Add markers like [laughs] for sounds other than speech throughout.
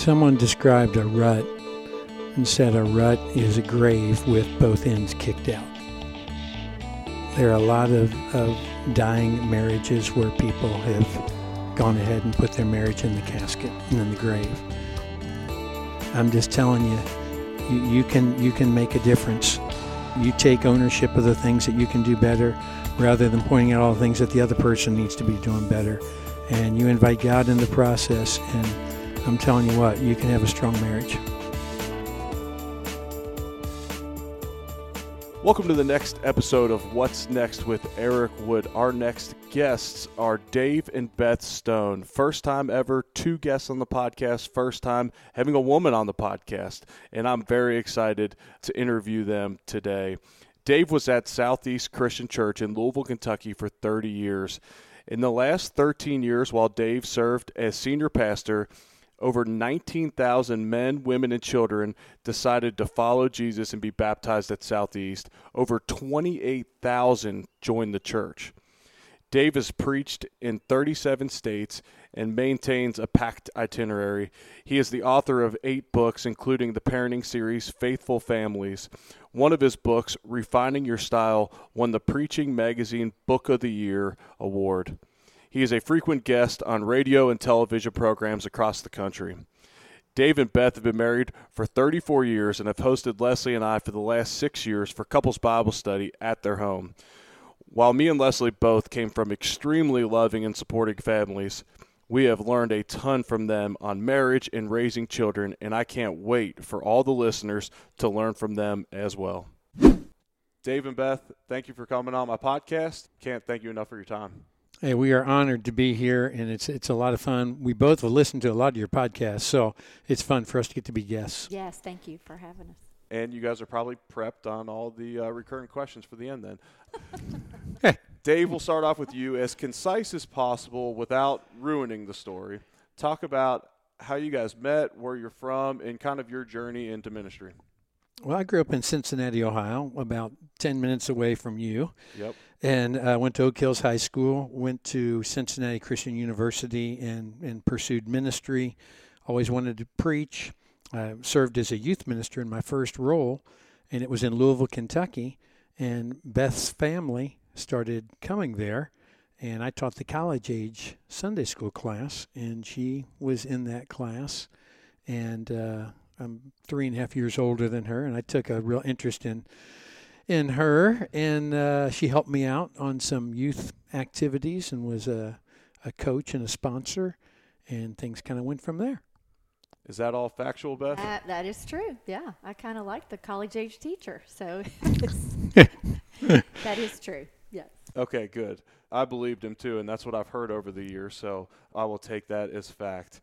Someone described a rut and said a rut is a grave with both ends kicked out. There are a lot of, of dying marriages where people have gone ahead and put their marriage in the casket and in the grave. I'm just telling you, you, you can you can make a difference. You take ownership of the things that you can do better rather than pointing out all the things that the other person needs to be doing better. And you invite God in the process and I'm telling you what, you can have a strong marriage. Welcome to the next episode of What's Next with Eric Wood. Our next guests are Dave and Beth Stone. First time ever, two guests on the podcast, first time having a woman on the podcast. And I'm very excited to interview them today. Dave was at Southeast Christian Church in Louisville, Kentucky for 30 years. In the last 13 years, while Dave served as senior pastor, over 19,000 men, women, and children decided to follow Jesus and be baptized at Southeast. Over 28,000 joined the church. Davis preached in 37 states and maintains a packed itinerary. He is the author of eight books, including the parenting series Faithful Families. One of his books, Refining Your Style, won the Preaching Magazine Book of the Year award. He is a frequent guest on radio and television programs across the country. Dave and Beth have been married for 34 years and have hosted Leslie and I for the last six years for couples Bible study at their home. While me and Leslie both came from extremely loving and supporting families, we have learned a ton from them on marriage and raising children, and I can't wait for all the listeners to learn from them as well. Dave and Beth, thank you for coming on my podcast. Can't thank you enough for your time. Hey, we are honored to be here, and it's it's a lot of fun. We both have listened to a lot of your podcasts, so it's fun for us to get to be guests. Yes, thank you for having us. And you guys are probably prepped on all the uh, recurring questions for the end then. [laughs] Dave, we'll start off with you as concise as possible without ruining the story. Talk about how you guys met, where you're from, and kind of your journey into ministry. Well, I grew up in Cincinnati, Ohio, about 10 minutes away from you. Yep. And I uh, went to Oak Hills High School, went to Cincinnati Christian University, and, and pursued ministry. Always wanted to preach. I served as a youth minister in my first role, and it was in Louisville, Kentucky. And Beth's family started coming there, and I taught the college age Sunday school class, and she was in that class. And uh, I'm three and a half years older than her, and I took a real interest in in her, and uh, she helped me out on some youth activities and was a, a coach and a sponsor, and things kind of went from there. Is that all factual, Beth? That, that is true. Yeah, I kind of like the college age teacher, so [laughs] that is true. Yes. Okay, good. I believed him too, and that's what I've heard over the years, so I will take that as fact.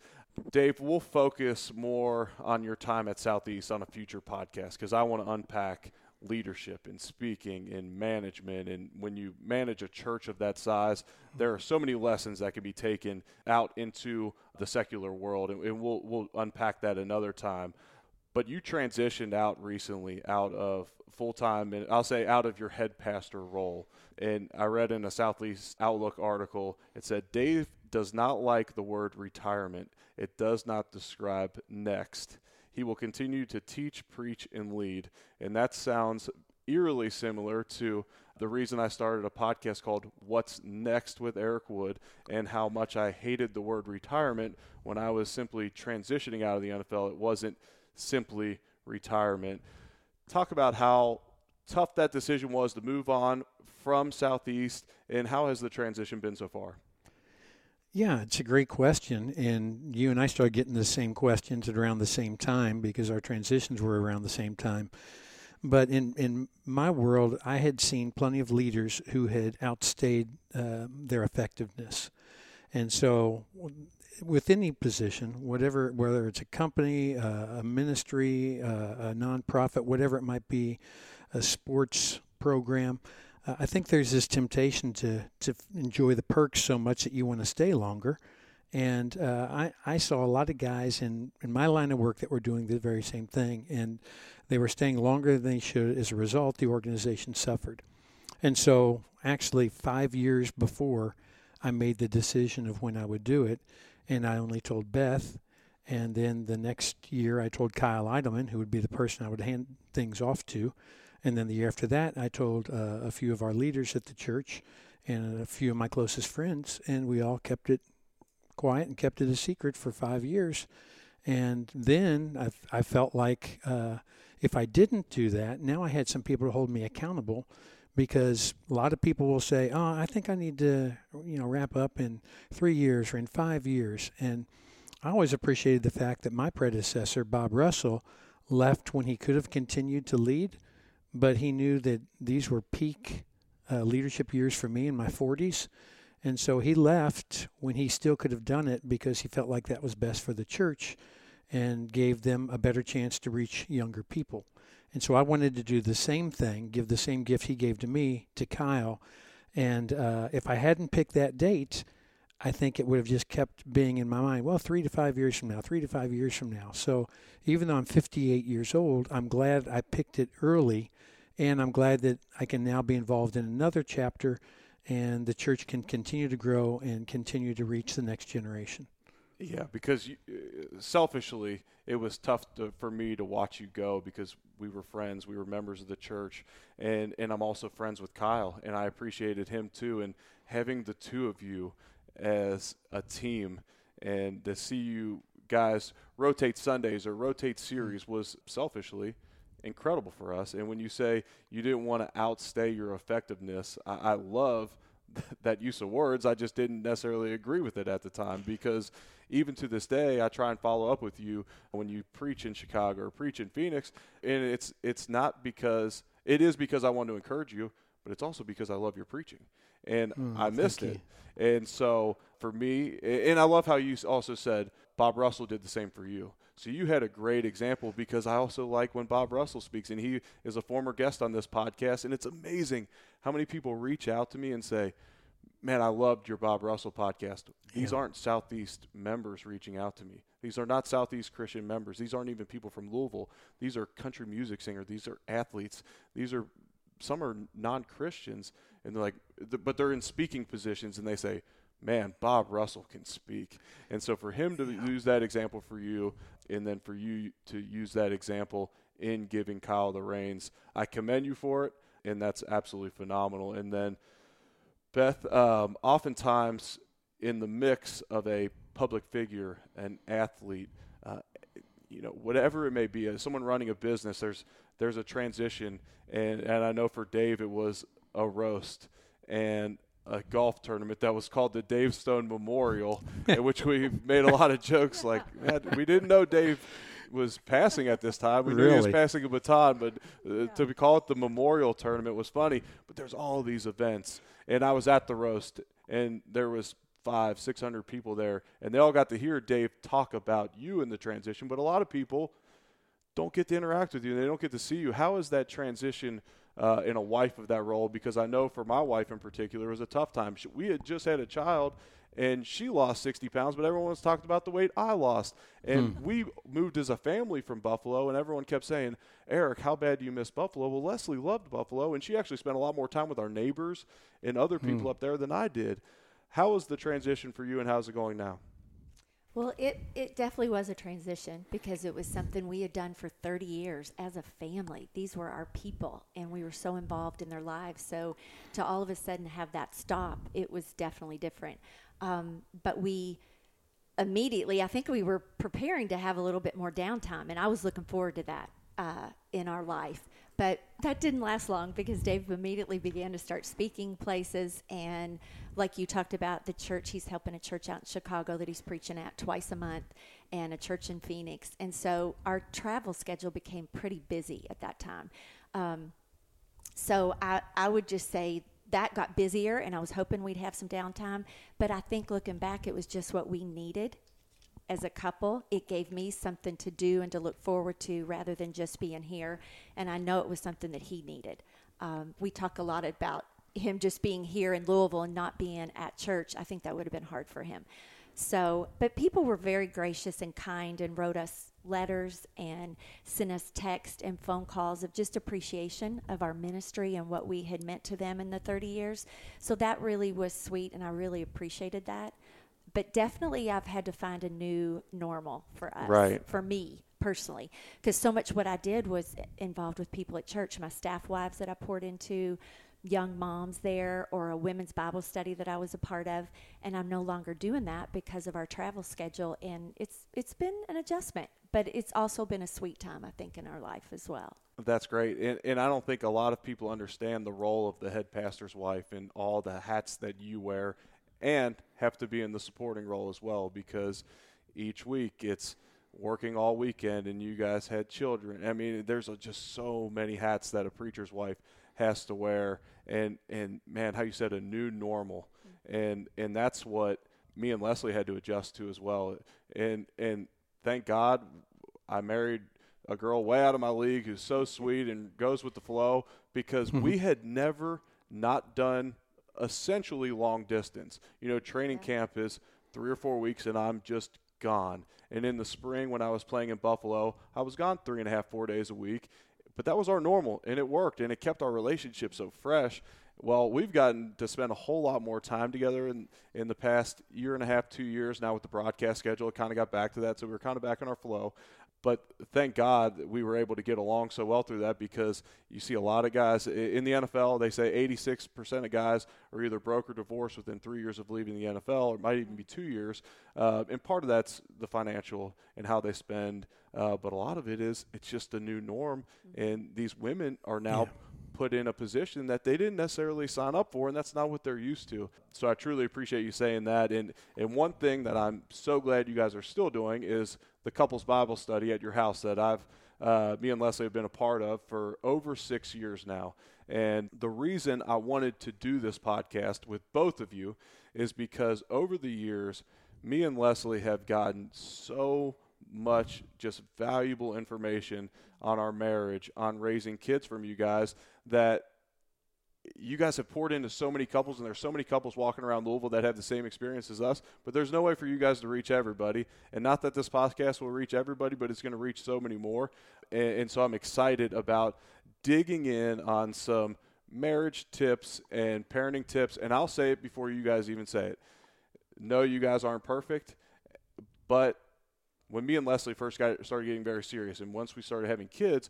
Dave, we'll focus more on your time at Southeast on a future podcast because I want to unpack leadership and speaking and management. And when you manage a church of that size, there are so many lessons that can be taken out into the secular world. And, we'll, we'll unpack that another time. But you transitioned out recently out of full time, and I'll say out of your head pastor role. And I read in a Southeast Outlook article, it said Dave does not like the word retirement. It does not describe next. He will continue to teach, preach, and lead. And that sounds eerily similar to the reason I started a podcast called What's Next with Eric Wood and how much I hated the word retirement when I was simply transitioning out of the NFL. It wasn't simply retirement. Talk about how tough that decision was to move on from Southeast and how has the transition been so far? Yeah, it's a great question. And you and I started getting the same questions at around the same time because our transitions were around the same time. But in, in my world, I had seen plenty of leaders who had outstayed uh, their effectiveness. And so, with any position, whatever, whether it's a company, uh, a ministry, uh, a nonprofit, whatever it might be, a sports program, uh, I think there's this temptation to to enjoy the perks so much that you want to stay longer. And uh, I, I saw a lot of guys in, in my line of work that were doing the very same thing, and they were staying longer than they should. As a result, the organization suffered. And so, actually, five years before I made the decision of when I would do it, and I only told Beth, And then the next year, I told Kyle Idleman, who would be the person I would hand things off to. And then the year after that, I told uh, a few of our leaders at the church and a few of my closest friends, and we all kept it quiet and kept it a secret for five years. And then I, I felt like uh, if I didn't do that, now I had some people to hold me accountable because a lot of people will say, "Oh, I think I need to, you know, wrap up in three years or in five years." And I always appreciated the fact that my predecessor, Bob Russell, left when he could have continued to lead, but he knew that these were peak uh, leadership years for me in my 40s. And so he left when he still could have done it because he felt like that was best for the church and gave them a better chance to reach younger people. And so I wanted to do the same thing, give the same gift he gave to me to Kyle. And uh, if I hadn't picked that date, I think it would have just kept being in my mind. Well, three to five years from now, three to five years from now. So even though I'm 58 years old, I'm glad I picked it early. And I'm glad that I can now be involved in another chapter and the church can continue to grow and continue to reach the next generation. Yeah, because you, uh, selfishly, it was tough to, for me to watch you go because we were friends, we were members of the church, and and I'm also friends with Kyle, and I appreciated him too. And having the two of you as a team, and to see you guys rotate Sundays or rotate series was selfishly incredible for us. And when you say you didn't want to outstay your effectiveness, I, I love [laughs] that use of words. I just didn't necessarily agree with it at the time because even to this day, I try and follow up with you when you preach in Chicago or preach in Phoenix, and it's it's not because it is because I want to encourage you, but it's also because I love your preaching, and mm, I missed it. And so for me, and I love how you also said Bob Russell did the same for you. So you had a great example because I also like when Bob Russell speaks, and he is a former guest on this podcast, and it's amazing how many people reach out to me and say, man, I loved your Bob Russell podcast. These yeah. aren't Southeast members reaching out to me. These are not Southeast Christian members. These aren't even people from Louisville. These are country music singers. These are athletes. These are some are non-Christians, and they're like, but they're in speaking positions, and they say, "Man, Bob Russell can speak." And so for him to use that example for you, and then for you to use that example in giving Kyle the reins, I commend you for it, and that's absolutely phenomenal. And then Beth, um, oftentimes in the mix of a public figure, an athlete, uh, you know, whatever it may be, as someone running a business, there's there's a transition, and and I know for Dave it was a roast and a golf tournament that was called the Dave Stone Memorial, [laughs] in which we made a lot of jokes like, we didn't know Dave was passing at this time. We really? knew he was passing a baton, but uh, to call it the memorial tournament was funny. But there's all these events, and I was at the roast, and there was five, six hundred people there, and they all got to hear Dave talk about you in the transition. But a lot of people don't get to interact with you, they don't get to see you. How is that transition? Uh, in a wife of that role, because I know for my wife in particular, it was a tough time. We had just had a child, and she lost 60 pounds, but everyone's talked about the weight I lost. And hmm. we moved as a family from Buffalo, and everyone kept saying, Eric, how bad do you miss Buffalo? Well, Leslie loved Buffalo, and she actually spent a lot more time with our neighbors and other people hmm. up there than I did. How was the transition for you, and how's it going now? Well, it, it definitely was a transition because it was something we had done for 30 years as a family. These were our people, and we were so involved in their lives. So to all of a sudden have that stop, it was definitely different. Um, but we immediately, I think we were preparing to have a little bit more downtime, and I was looking forward to that uh, in our life. But that didn't last long because Dave immediately began to start speaking places. And like you talked about, the church, he's helping a church out in Chicago that he's preaching at twice a month and a church in Phoenix. And so our travel schedule became pretty busy at that time. Um, so I, I would just say that got busier and I was hoping we'd have some downtime. But I think looking back, it was just what we needed as a couple. It gave me something to do and to look forward to rather than just being here. And I know it was something that he needed. Um, we talk a lot about him just being here in Louisville and not being at church. I think that would have been hard for him. So, but people were very gracious and kind and wrote us letters and sent us text and phone calls of just appreciation of our ministry and what we had meant to them in the 30 years. So that really was sweet, and I really appreciated that. But definitely I've had to find a new normal for us, Right. for me personally, because so much what I did was involved with people at church, my staff wives that I poured into, young moms there, or a women's Bible study that I was a part of, and I'm no longer doing that because of our travel schedule, and it's it's been an adjustment, but it's also been a sweet time I think in our life as well. That's great. And, and I don't think a lot of people understand the role of the head pastor's wife and all the hats that you wear and have to be in the supporting role as well because each week it's working all weekend and you guys had children. I mean, there's a, just so many hats that a preacher's wife has to wear and and man, how you said a new normal. And and that's what me and Leslie had to adjust to as well. And and thank God I married a girl way out of my league who's so sweet and goes with the flow because mm-hmm. we had never not done essentially long distance. You know, training camp is three or four weeks and I'm just gone. And in the spring when I was playing in Buffalo, I was gone three and a half, four days a week. But that was our normal and it worked and it kept our relationship so fresh. Well, we've gotten to spend a whole lot more time together in, in the past year and a half, two years now with the broadcast schedule. It kind of got back to that, so we were kind of back in our flow. But thank God that we were able to get along so well through that because you see a lot of guys in the NFL, they say 86% of guys are either broke or divorced within three years of leaving the NFL, or it might even be two years. Uh, and part of that's the financial and how they spend. Uh, but a lot of it is it's just a new norm. And these women are now Yeah. put in a position that they didn't necessarily sign up for, and that's not what they're used to. So I truly appreciate you saying that. And and one thing that I'm so glad you guys are still doing is the couples Bible study at your house that I've uh, me and Leslie have been a part of for over six years now. And the reason I wanted to do this podcast with both of you is because over the years, me and Leslie have gotten so much just valuable information on our marriage, on raising kids from you guys that you guys have poured into so many couples, and there's so many couples walking around Louisville that have the same experience as us. But there's no way for you guys to reach everybody, and not that this podcast will reach everybody, but it's going to reach so many more. And, and so I'm excited about digging in on some marriage tips and parenting tips. And I'll say it before you guys even say it. No, you guys aren't perfect, but when me and Leslie first got started getting very serious, and once we started having kids,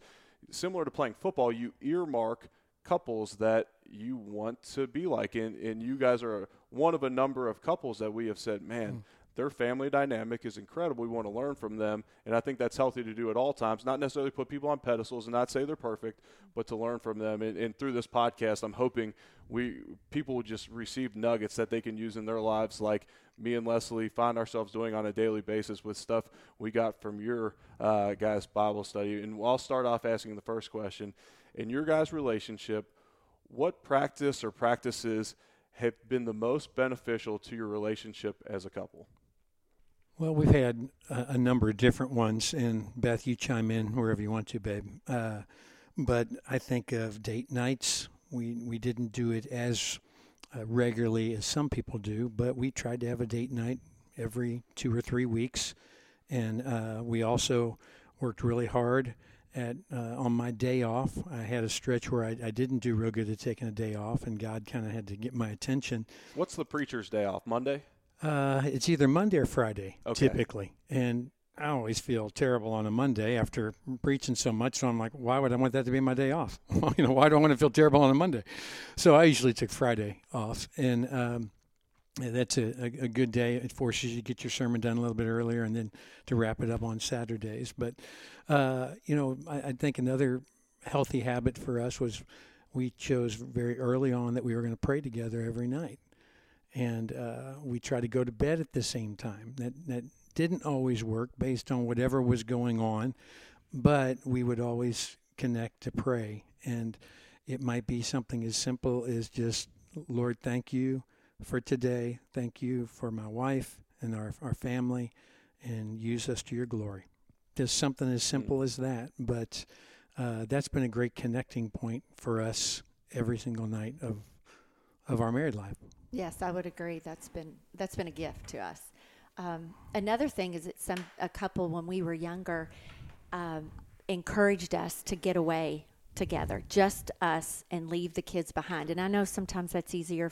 similar to playing football, you earmark couples that you want to be like, and and you guys are one of a number of couples that we have said, man. Their family dynamic is incredible. We want to learn from them, and I think that's healthy to do at all times. Not necessarily put people on pedestals and not say they're perfect, but to learn from them. And, and through this podcast, I'm hoping we people will just receive nuggets that they can use in their lives, like me and Leslie find ourselves doing on a daily basis with stuff we got from your uh, guys' Bible study. And I'll start off asking the first question: In your guys' relationship, what practice or practices have been the most beneficial to your relationship as a couple? Well, we've had a, a number of different ones, and Beth, you chime in wherever you want to, babe. Uh, but I think of date nights. We we didn't do it as uh, regularly as some people do, but we tried to have a date night every two or three weeks, and uh, we also worked really hard at uh, on my day off. I had a stretch where I, I didn't do real good at taking a day off, and God kind of had to get my attention. What's the preacher's day off? Monday? Uh, it's either Monday or Friday, Okay. typically. And I always feel terrible on a Monday after preaching so much. So I'm like, why would I want that to be my day off? [laughs] you know, why do I want to feel terrible on a Monday? So I usually took Friday off, and um, that's a, a, good day. It forces you to get your sermon done a little bit earlier, and then to wrap it up on Saturdays. But uh, you know, I, I think another healthy habit for us was we chose very early on that we were going to pray together every night and uh, we try to go to bed at the same time. That that didn't always work based on whatever was going on, but we would always connect to pray, and it might be something as simple as just, Lord, thank you for today. Thank you for my wife and our our family, and use us to your glory. Just something as simple as that, but uh, that's been a great connecting point for us every single night of of our married life. Yes, I would agree. That's been that's been a gift to us. Um, another thing is that some a couple when we were younger um, encouraged us to get away together, just us, and leave the kids behind. And I know sometimes that's easier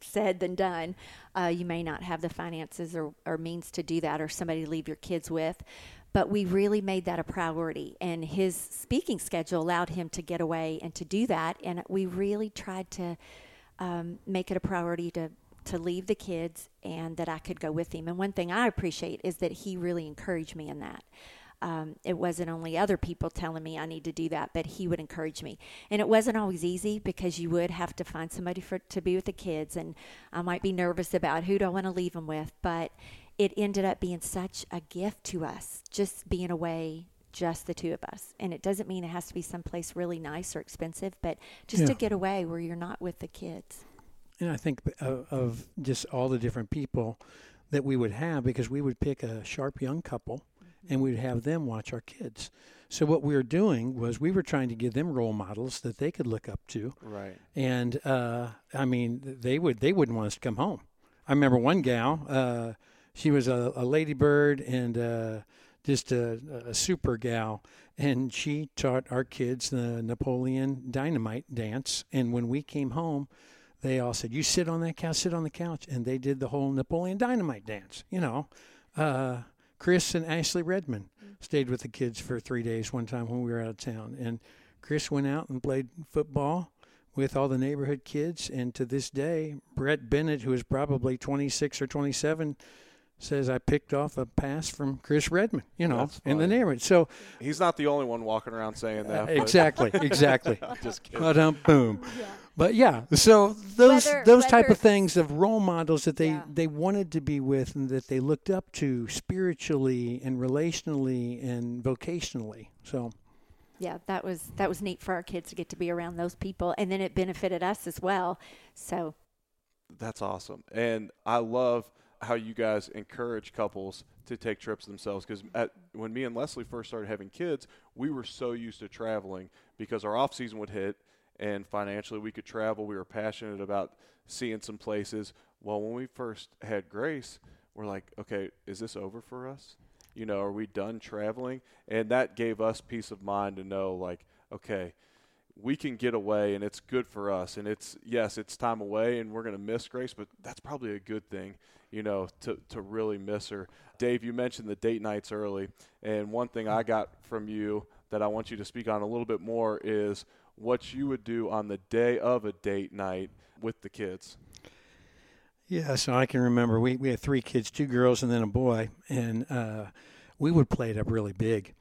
said than done. Uh, you may not have the finances or, or means to do that, or somebody to leave your kids with. But we really made that a priority, and his speaking schedule allowed him to get away and to do that. And we really tried to um, make it a priority to to leave the kids and that I could go with him. And one thing I appreciate is that he really encouraged me in that. Um, it wasn't only other people telling me I need to do that, but he would encourage me. And it wasn't always easy because you would have to find somebody for to be with the kids, and I might be nervous about who do I want to leave them with. But it ended up being such a gift to us, just being away, just the two of us. And it doesn't mean it has to be someplace really nice or expensive, but just Yeah. to get away where you're not with the kids. And I think of, of just all the different people that we would have because we would pick a sharp young couple and we would have them watch our kids. So what we were doing was we were trying to give them role models that they could look up to. Right. And uh, I mean, they would they wouldn't want us to come home. I remember one gal. Uh, she was a, a ladybird and uh, just a, a super gal, and she taught our kids the Napoleon Dynamite dance. And when we came home, they all said, "You sit on that couch, sit on the couch," and they did the whole Napoleon Dynamite dance. You know, uh, Chris and Ashley Redman mm-hmm. stayed with the kids for three days one time when we were out of town, and Chris went out and played football with all the neighborhood kids. And to this day, Brett Bennett, who is probably 26 or 27, says I picked off a pass from Chris Redman, you know, in the funny. neighborhood. So He's not the only one walking around saying that. but- exactly, [laughs] exactly. Just kidding. But um, boom. But yeah, so those Whether- those type of things of role models that they Yeah. they wanted to be with and that they looked up to spiritually and relationally and vocationally. So yeah, that was that was neat for our kids to get to be around those people, and then it benefited us as well. So That's awesome. And I love how you guys encourage couples to take trips themselves because when me and Leslie first started having kids, we were so used to traveling because our off season would hit and financially we could travel. We were passionate about seeing some places. Well, when we first had Grace, we're like, okay, is this over for us? You know, are we done traveling? And that gave us peace of mind to know, like, okay, we can get away and it's good for us and it's yes it's time away and we're going to miss grace but that's probably a good thing you know to, to really miss her dave you mentioned the date nights early and one thing i got from you that i want you to speak on a little bit more is what you would do on the day of a date night with the kids yeah, so I can remember we we had three kids, two girls and then a boy, and uh, we would play it up really big.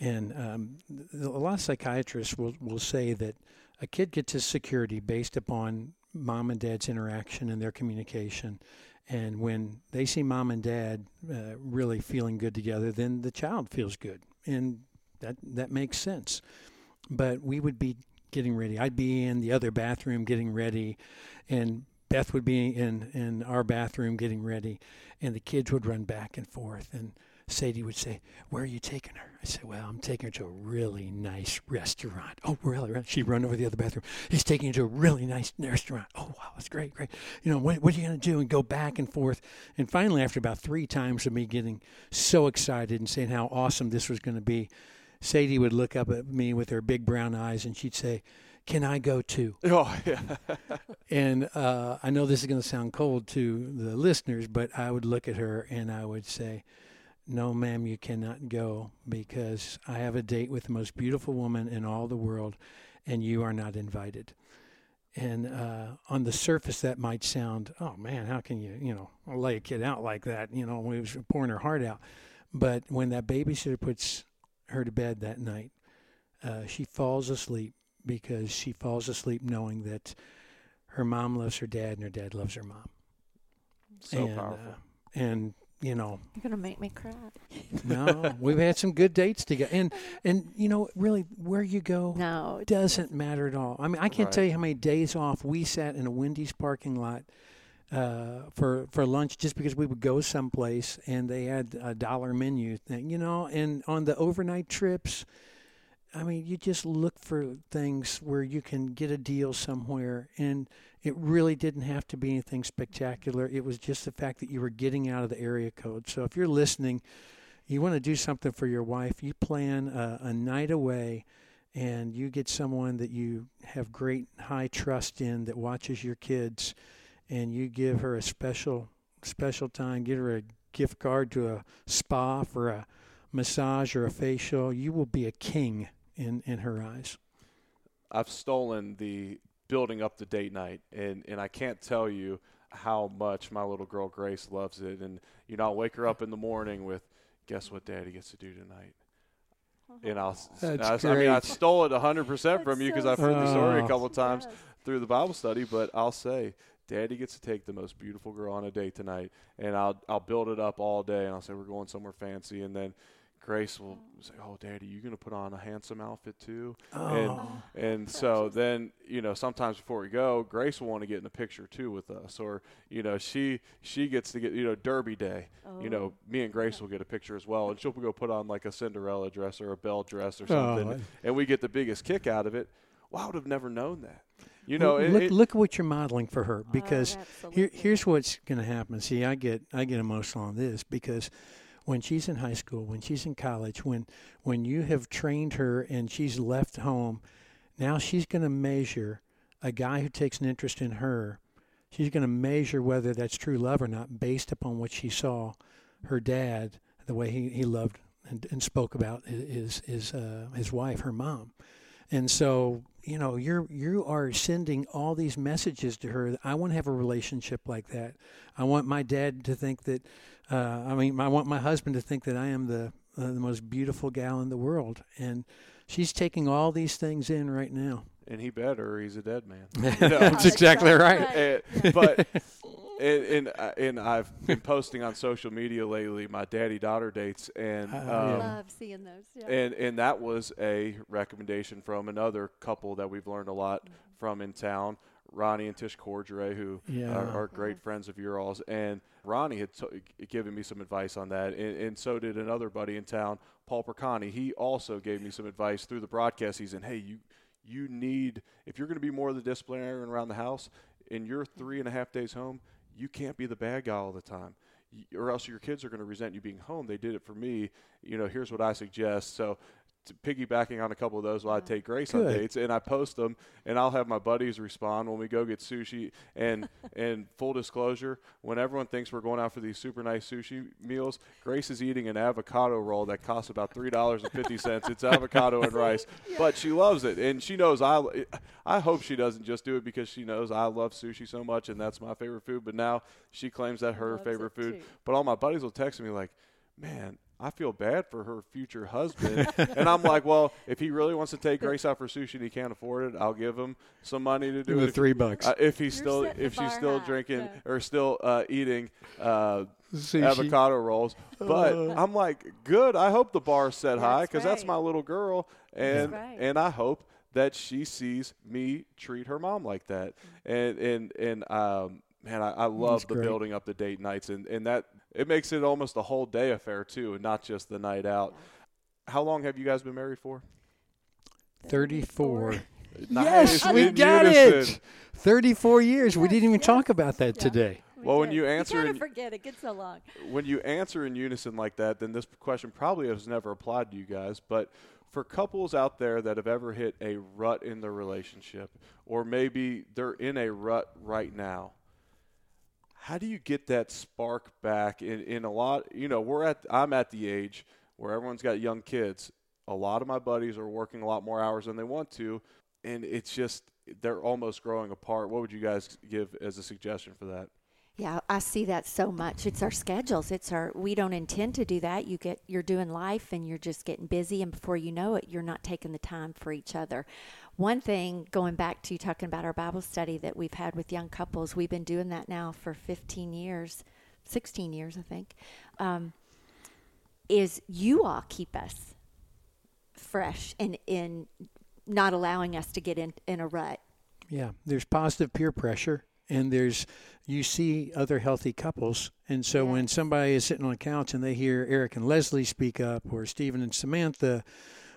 And um, a lot of psychiatrists will, will say that a kid gets his security based upon mom and dad's interaction and their communication. And when they see mom and dad uh, really feeling good together, then the child feels good. And that, that makes sense. But we would be getting ready. I'd be in the other bathroom getting ready, and Beth would be in, in our bathroom getting ready, and the kids would run back and forth. And Sadie would say, Where are you taking her? I said, Well, I'm taking her to a really nice restaurant. Oh, really? really? She'd run over to the other bathroom. He's taking her to a really nice restaurant. Oh, wow, that's great, great. You know, what, what are you going to do? And go back and forth. And finally, after about three times of me getting so excited and saying how awesome this was going to be, Sadie would look up at me with her big brown eyes and she'd say, Can I go too? [laughs] oh yeah [laughs] And uh, I know this is going to sound cold to the listeners, but I would look at her and I would say, No, ma'am, you cannot go because I have a date with the most beautiful woman in all the world and you are not invited. And uh, on the surface, that might sound, oh man, how can you, you know, lay a kid out like that? You know, we was pouring her heart out. But when that babysitter puts her to bed that night, uh, she falls asleep because she falls asleep knowing that her mom loves her dad and her dad loves her mom. so and, powerful uh, and you know, you're gonna make me cry. no, we've had some good dates together, and and you know, really, where you go No, doesn't matter at all. I mean, I can't Right. tell you how many days off we sat in a Wendy's parking lot uh, for for lunch just because we would go someplace and they had a dollar menu thing, you know. And on the overnight trips, I mean, you just look for things where you can get a deal somewhere, and it really didn't have to be anything spectacular. It was just the fact that you were getting out of the area code. So if you're listening, you want to do something for your wife, you plan a, a night away and you get someone that you have great high trust in that watches your kids and you give her a special special time, give her a gift card to a spa for a massage or a facial, you will be a king in in her eyes. I've stolen the building up the date night, and and I can't tell you how much my little girl Grace loves it. And you know, I'll wake her up in the morning with, "Guess what, Daddy gets to do tonight." And I'll, I, I mean, I stole it 100% from you because I've heard the story a Oh. couple of times Yes. through the Bible study, but I'll say, Daddy gets to take the most beautiful girl on a date tonight, and I'll I'll build it up all day, and I'll say we're going somewhere fancy, and then Grace will say, "Oh, Daddy, you gonna put on a handsome outfit too?" And Oh. and so then you know sometimes before we go, Grace will want to get in a picture too with us, or you know she she gets to get you know Derby Day. You know Oh. me and Grace will get a picture as well, and she'll go put on like a Cinderella dress or a belle dress or Oh, something, I- and we get the biggest kick out of it. Well, I would have never known that. You know, Well, it, look, it- look at what you're modeling for her because here, here's what's going to happen. See, I get I get emotional on this because when she's in high school, when she's in college, when when you have trained her and she's left home, now she's going to measure a guy who takes an interest in her. She's going to measure whether that's true love or not based upon what she saw her dad, the way he, he loved and, and spoke about his his uh, his wife, her mom. And so, you know, you're you are sending all these messages to her. I want to have a relationship like that. I want my dad to think that. Uh, I mean, I want my husband to think that I am the uh, the most beautiful gal in the world. And she's taking all these things in right now. and he better, or he's a dead man. [laughs] That's exactly right. and, but and and, uh, and I've been posting on social media lately my daddy daughter dates, and Uh, um, love seeing those. Yeah. and and that was a recommendation from another couple that we've learned a lot from in town. Ronnie and Tish Cordray, who uh, Yeah. are, are great friends of your all's, and Ronnie had t- given me some advice on that, and, and so did another buddy in town, Paul Percani. He also gave me some advice through the broadcast season. Hey, you you need if you're going to be more of the disciplinarian around the house in your three and a half days home, you can't be the bad guy all the time, or else your kids are going to resent you being home. They did it for me. You know, here's what I suggest. So. To piggybacking on a couple of those, while I take Grace on dates, and I post them, and I'll have my buddies respond when we go get sushi. And [laughs] and full disclosure, when everyone thinks we're going out for these super nice sushi meals, Grace is eating an avocado roll that costs about three dollars and fifty cents. It's [laughs] avocado and rice, but she loves it, and she knows I. I hope she doesn't just do it because she knows I love sushi so much, and that's my favorite food. But now she claims that her Loves favorite food. too. But all my buddies will text me like, "Man." I feel bad for her future husband. [laughs] and I'm like, well, if he really wants to take Grace out for sushi and he can't afford it, I'll give him some money to do Do it. the If- three bucks. uh, if he's You're still if she's still high, drinking yeah. or still uh, eating uh, Sushi. avocado rolls. But I'm like, good. I hope the bar's set high That's because that's my little girl, and right. and I hope that she sees me treat her mom like that. And and and um, man, I, I love the great. building up the date nights, and and that it makes it almost a whole day affair too, and not just the night out. How long have you guys been married for? 34. Nice, Yes, we in got unison. it. 34 years. we didn't even yes. talk about that Yeah. today. We Well, when you answer kind in- of forget it gets so long. when you answer in unison like that, then this question probably has never applied to you guys. But for couples out there that have ever hit a rut in their relationship, or maybe they're in a rut right now, how do you get that spark back? In, in a lot, you know, we're at I'm at the age where everyone's got young kids. A lot of my buddies are working a lot more hours than they want to, and it's just they're almost growing apart. What would you guys give as a suggestion for that? Yeah, I see that so much. It's our schedules. It's our we don't intend to do that. You get you're doing life and you're just getting busy and before you know it, you're not taking the time for each other. One thing going back to talking about our Bible study that we've had with young couples, we've been doing that now for 15 years, 16 years, I think. Um, is you all keep us fresh and in not allowing us to get in in a rut. Yeah, there's positive peer pressure, and there's you see other healthy couples, and so when somebody is sitting on a couch and they hear Eric and Leslie speak up, or Stephen and Samantha,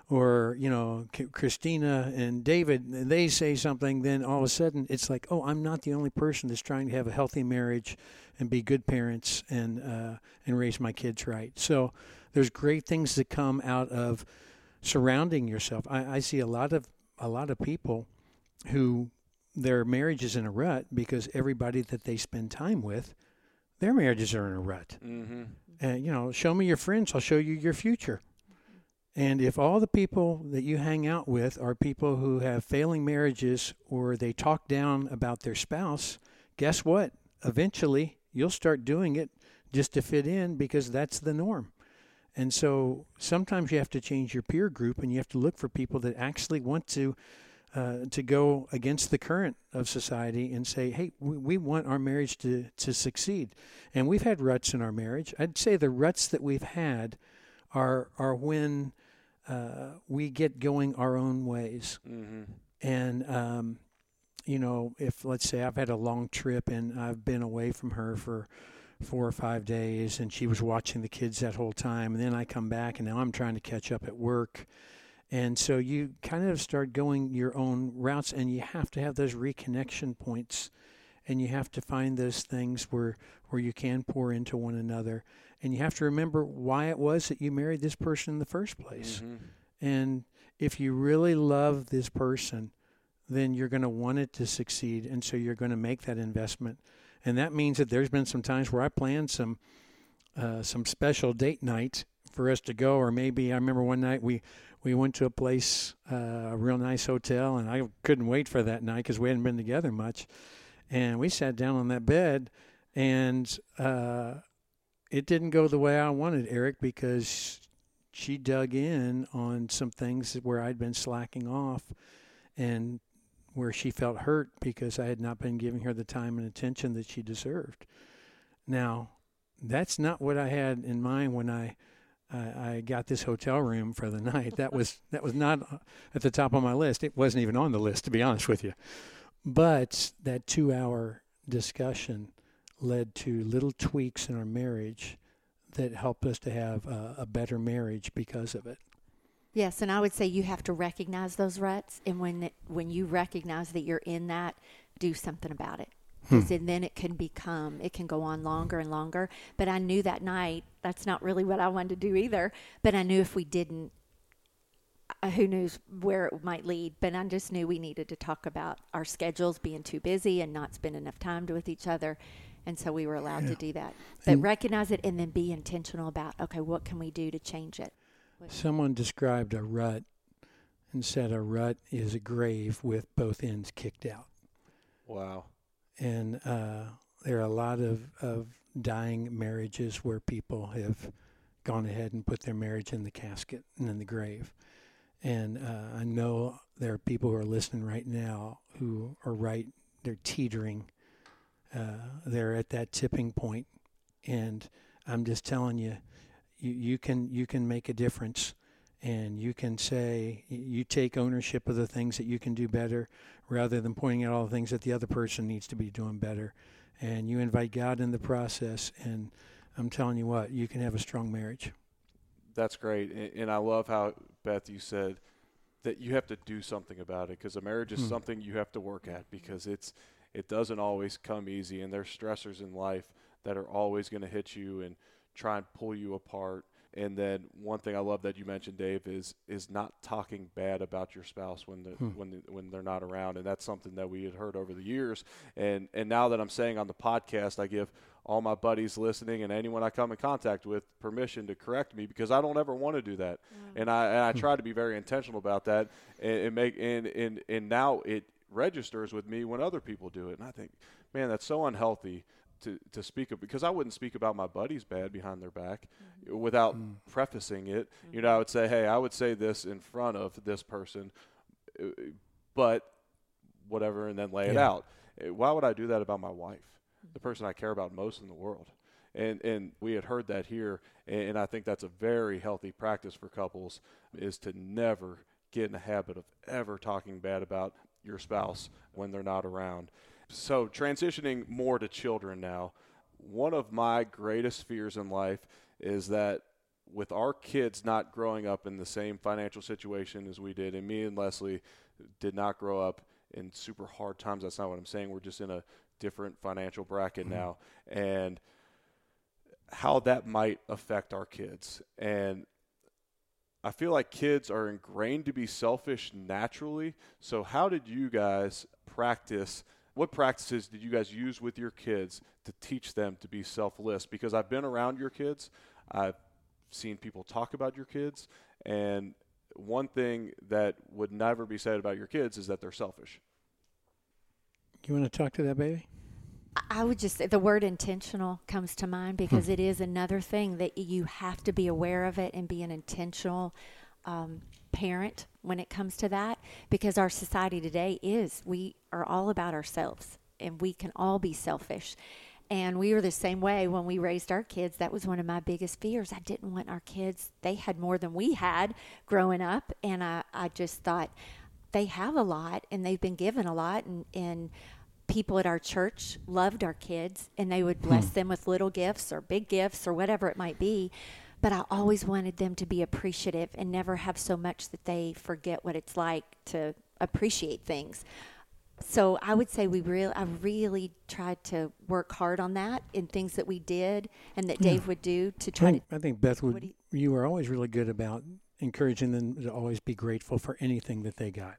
or you know Christina and David, and they say something, then all of a sudden it's like, oh, I'm not the only person that's trying to have a healthy marriage and be good parents and uh, and raise my kids right. So there's great things that come out of surrounding yourself. I, I see a lot of a lot of people who their marriage is in a rut because everybody that they spend time with, their marriages are in a rut. Mm-hmm. And you know, show me your friends, I'll show you your future. And if all the people that you hang out with are people who have failing marriages or they talk down about their spouse, guess what? Eventually, you'll start doing it just to fit in because that's the norm. And so sometimes you have to change your peer group and you have to look for people that actually want to uh, to go against the current of society and say, hey, we, we want our marriage to, to succeed. And we've had ruts in our marriage. I'd say the ruts that we've had are are when uh, we get going our own ways. Mm-hmm. And um, you know, if let's say I've had a long trip and I've been away from her for four or five days, and she was watching the kids that whole time, and then I come back and now I'm trying to catch up at work. And so you kind of start going your own routes, and you have to have those reconnection points, and you have to find those things where where you can pour into one another, and you have to remember why it was that you married this person in the first place. Mm-hmm. And if you really love this person, then you're going to want it to succeed. And so you're going to make that investment. And that means that there's been some times where I planned some uh, some special date night for us to go, or maybe I remember one night we we went to a place, uh, a real nice hotel, and I couldn't wait for that night because we hadn't been together much. And we sat down on that bed, and uh, it didn't go the way I wanted, Eric, because she dug in on some things where I'd been slacking off, and where she felt hurt because I had not been giving her the time and attention that she deserved. Now, that's not what I had in mind when I I, got this hotel room for the [laughs] night. That was that was not uh, at the top of my list. It wasn't even on the list, to be honest with you. But that two-hour discussion led to little tweaks in our marriage that helped us to have a, a better marriage because of it. Yes, and I would say you have to recognize those ruts, and when when you recognize that you're in that, do something about it. Because then it can become, it can go on longer and longer. But I knew that night that's not really what I wanted to do either. But I knew if we didn't, uh, who knows where it might lead. But I just knew we needed to talk about our schedules being too busy and not spend enough time with each other. And so we were allowed to do that. But And- recognize it and then be intentional about, okay, what can we do to change it? Someone described a rut and said a rut is a grave with both ends kicked out. Wow. And uh, there are a lot of, of dying marriages where people have gone ahead and put their marriage in the casket and in the grave. And uh, I know there are people who are listening right now who are right, they're teetering, uh, they're at that tipping point. And I'm just telling you, you, you can you can make a difference and you can say you take ownership of the things that you can do better rather than pointing out all the things that the other person needs to be doing better and you invite God in the process and I'm telling you what you can have a strong marriage That's great, and, I love how Beth you said that you have to do something about it because a marriage is Hmm. something you have to work at because it's it doesn't always come easy, and there's stressors in life that are always going to hit you and try and pull you apart. And then one thing I love that you mentioned, Dave, is is not talking bad about your spouse when the, Hmm. when the, when they're not around, and that's something that we had heard over the years. And and now that I'm saying on the podcast, I give all my buddies listening and anyone I come in contact with permission to correct me because I don't ever want to do that, and I and I try to be very intentional about that, and, and make and, and and now it registers with me when other people do it, and I think, man, that's so unhealthy to, to speak of because I wouldn't speak about my buddies bad behind their back mm-hmm. uh, without mm. prefacing it. You mm-hmm. know, I would say, hey, I would say this in front of this person, uh, uh but whatever, and then lay it out. Uh, Why would I do that about my wife, the mm-hmm. person I care about most in the world? And and we had heard that here, and, and I think that's a very healthy practice for couples is to never get in the habit of ever talking bad about your spouse when they're not around. So transitioning more to children now, one of my greatest fears in life is that with our kids not growing up in the same financial situation as we did, and me and Leslie did not grow up in super hard times. That's not what I'm saying. We're just in a different financial bracket mm-hmm. now, and how that might affect our kids. And I feel like kids are ingrained to be selfish naturally. So, how did you guys practice what practices did you guys use with your kids to teach them to be selfless? Because I've been around your kids, I've seen people talk about your kids, and one thing that would never be said about your kids is that they're selfish. You want to talk to that baby? I would just say the word intentional comes to mind because hmm. it is another thing that you have to be aware of it and be an intentional um, parent when it comes to that because our society today is we are all about ourselves and we can all be selfish. And we were the same way when we raised our kids. That was one of my biggest fears. I didn't want our kids, they had more than we had growing up. And I, I just thought they have a lot and they've been given a lot. And, and people at our church loved our kids and they would bless hmm. them with little gifts or big gifts or whatever it might be but I always wanted them to be appreciative and never have so much that they forget what it's like to appreciate things. So I would say we really, I really tried to work hard on that in things that we did and that hmm. Dave would do to try I think, to. I think Beth would. You, you were always really good about encouraging them to always be grateful for anything that they got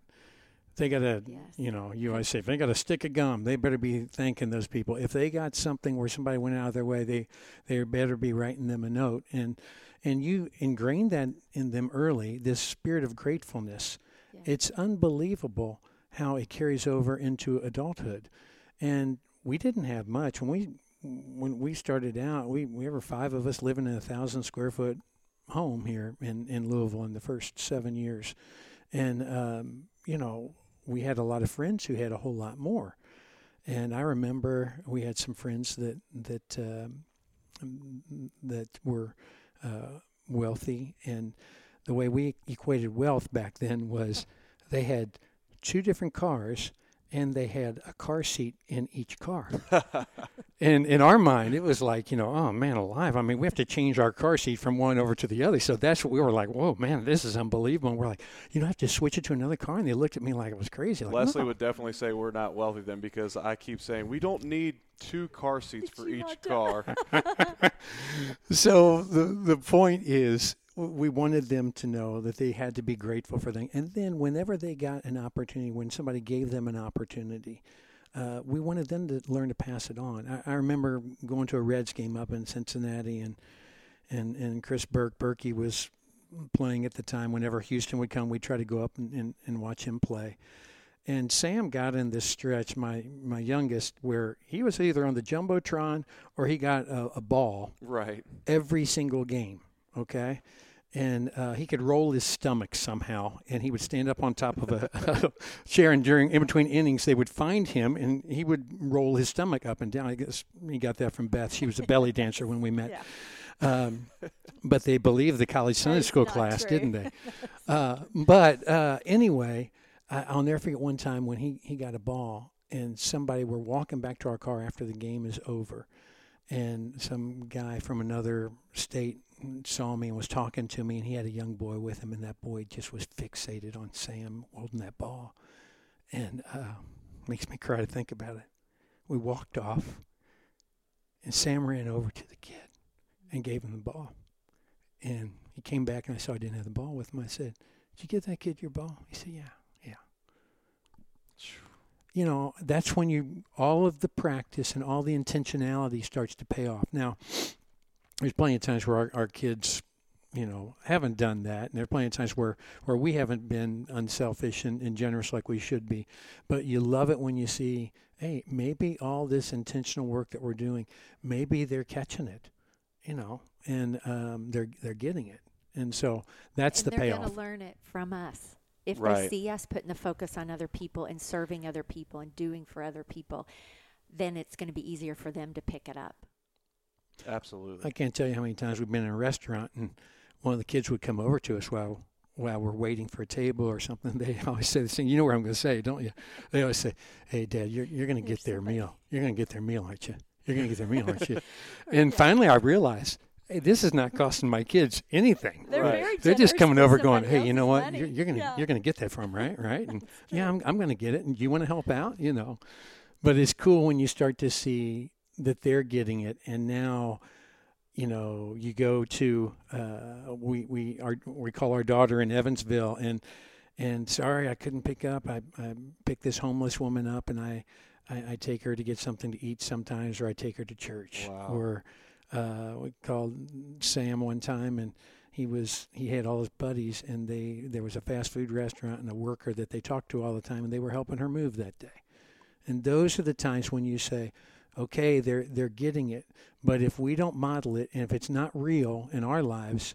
they got a, yes. you know, you always [laughs] say if they got a stick of gum, they better be thanking those people. If they got something where somebody went out of their way, they they better be writing them a note. And and you ingrained that in them early, this spirit of gratefulness. Yeah. It's unbelievable how it carries over into adulthood. And we didn't have much when we when we started out. We we were five of us living in a thousand square foot home here in in Louisville in the first seven years, and um, you know we had a lot of friends who had a whole lot more. And I remember we had some friends that that uh, that were uh, wealthy, and the way we equated wealth back then was they had two different cars and they had a car seat in each car. [laughs] and in our mind, it was like, you know, oh man, alive. I mean, we have to change our car seat from one over to the other. So that's what we were like, whoa, man, this is unbelievable. And we're like, you don't have to switch it to another car. And they looked at me like it was crazy. Like, Leslie no. would definitely say we're not wealthy then because I keep saying we don't need two car seats for each car. [laughs] [laughs] so the the point is we wanted them to know that they had to be grateful for them. And then, whenever they got an opportunity, when somebody gave them an opportunity, uh, we wanted them to learn to pass it on. I, I, remember going to a Reds game up in Cincinnati, and and and Chris Burke Berkey was playing at the time. Whenever Houston would come, we'd try to go up and, and, and watch him play. And Sam got in this stretch, my my youngest, where he was either on the jumbotron or he got a, a ball. Right. Every single game okay? And uh, he could roll his stomach somehow, and he would stand up on top of [laughs] a, chair. And during in between innings, they would find him, and he would roll his stomach up and down. I guess he got that from Beth. She was a belly dancer when we met. [laughs] Yeah. Um, but they believed the college Sunday school class, true. didn't they? [laughs] Uh, but uh, anyway, I, will never forget one time when he, he got a ball and somebody were walking back to our car after the game is over, and some guy from another state saw me and was talking to me, and he had a young boy with him, and that boy just was fixated on Sam holding that ball, and uh, makes me cry to think about it. We walked off, and Sam ran over to the kid and gave him the ball, and he came back, and I saw I didn't have the ball with him. I said, "Did you give that kid your ball?" He said, "Yeah, yeah." You know, that's when you all of the practice and all the intentionality starts to pay off. Now, there's plenty of times where our, our kids you know haven't done that and there are plenty of times where where we haven't been unselfish and, and generous like we should be. But you love it when you see hey maybe all this intentional work that we're doing maybe they're catching it you know and um, they're they're getting it. And so that's and the they're payoff. they're going to learn it from us. If right. they see us putting the focus on other people and serving other people and doing for other people then it's going to be easier for them to pick it up Absolutely. I can't tell you how many times we've been in a restaurant and one of the kids would come over to us while while we're waiting for a table or something. [laughs] They always say this thing. You know what I'm going to say, don't you? They always say, "Hey, Dad, you're you're going to get their meal. You're going to get their meal, aren't you? You're going to get their meal, aren't you?" [laughs] and finally, I realized. Hey, this is not costing my kids anything. They're, right. They're just coming over, going, "Hey, you know what? Money. You're, you're gonna yeah. you're gonna get that from right, [laughs] right?" And yeah, I'm I'm gonna get it. And you want to help out, you know. But it's cool when you start to see that they're getting it, and now you know, you go to uh, we we our we call our daughter in Evansville, and and sorry I couldn't pick up. I, I picked this homeless woman up, and I, I, I take her to get something to eat sometimes, or I take her to church. Wow. Or uh, we called Sam one time, and he was he had all his buddies, and they there was a fast food restaurant and a worker that they talked to all the time, and they were helping her move that day. And those are the times when you say, okay, they're they're getting it, but if we don't model it, and if it's not real in our lives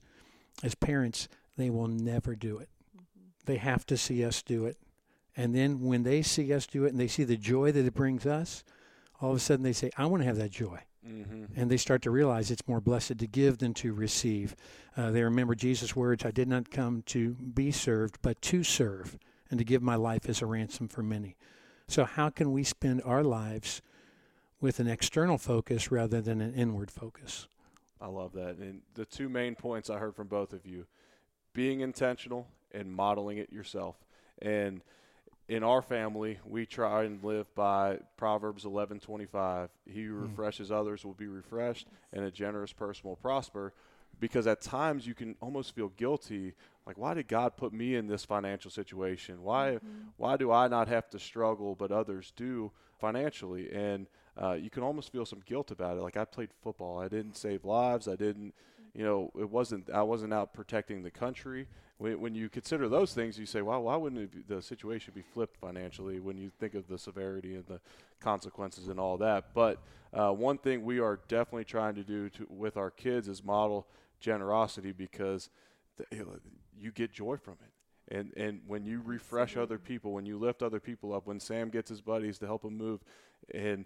as parents, they will never do it. They have to see us do it. And then when they see us do it and they see the joy that it brings us, all of a sudden they say, I want to have that joy. Mm-hmm. And they start to realize it's more blessed to give than to receive. Uh, they remember Jesus' words I did not come to be served, but to serve, and to give my life as a ransom for many. So, how can we spend our lives with an external focus rather than an inward focus? I love that. And the two main points I heard from both of you being intentional and modeling it yourself. And in our family, we try and live by Proverbs 11:25. He who hmm. refreshes others will be refreshed, and a generous person will prosper. Because at times you can almost feel guilty, like why did God put me in this financial situation? Why mm-hmm. why do I not have to struggle, but others do financially? And uh, you can almost feel some guilt about it. Like I played football, I didn't save lives, I didn't, you know, it wasn't I wasn't out protecting the country when, when you consider those things, you say, "Wow, why wouldn't it be, the situation be flipped financially?" When you think of the severity and the consequences and all that. But uh, one thing we are definitely trying to do to, with our kids is model generosity because the, you get joy from it. And and when you refresh other people, when you lift other people up, when Sam gets his buddies to help him move, and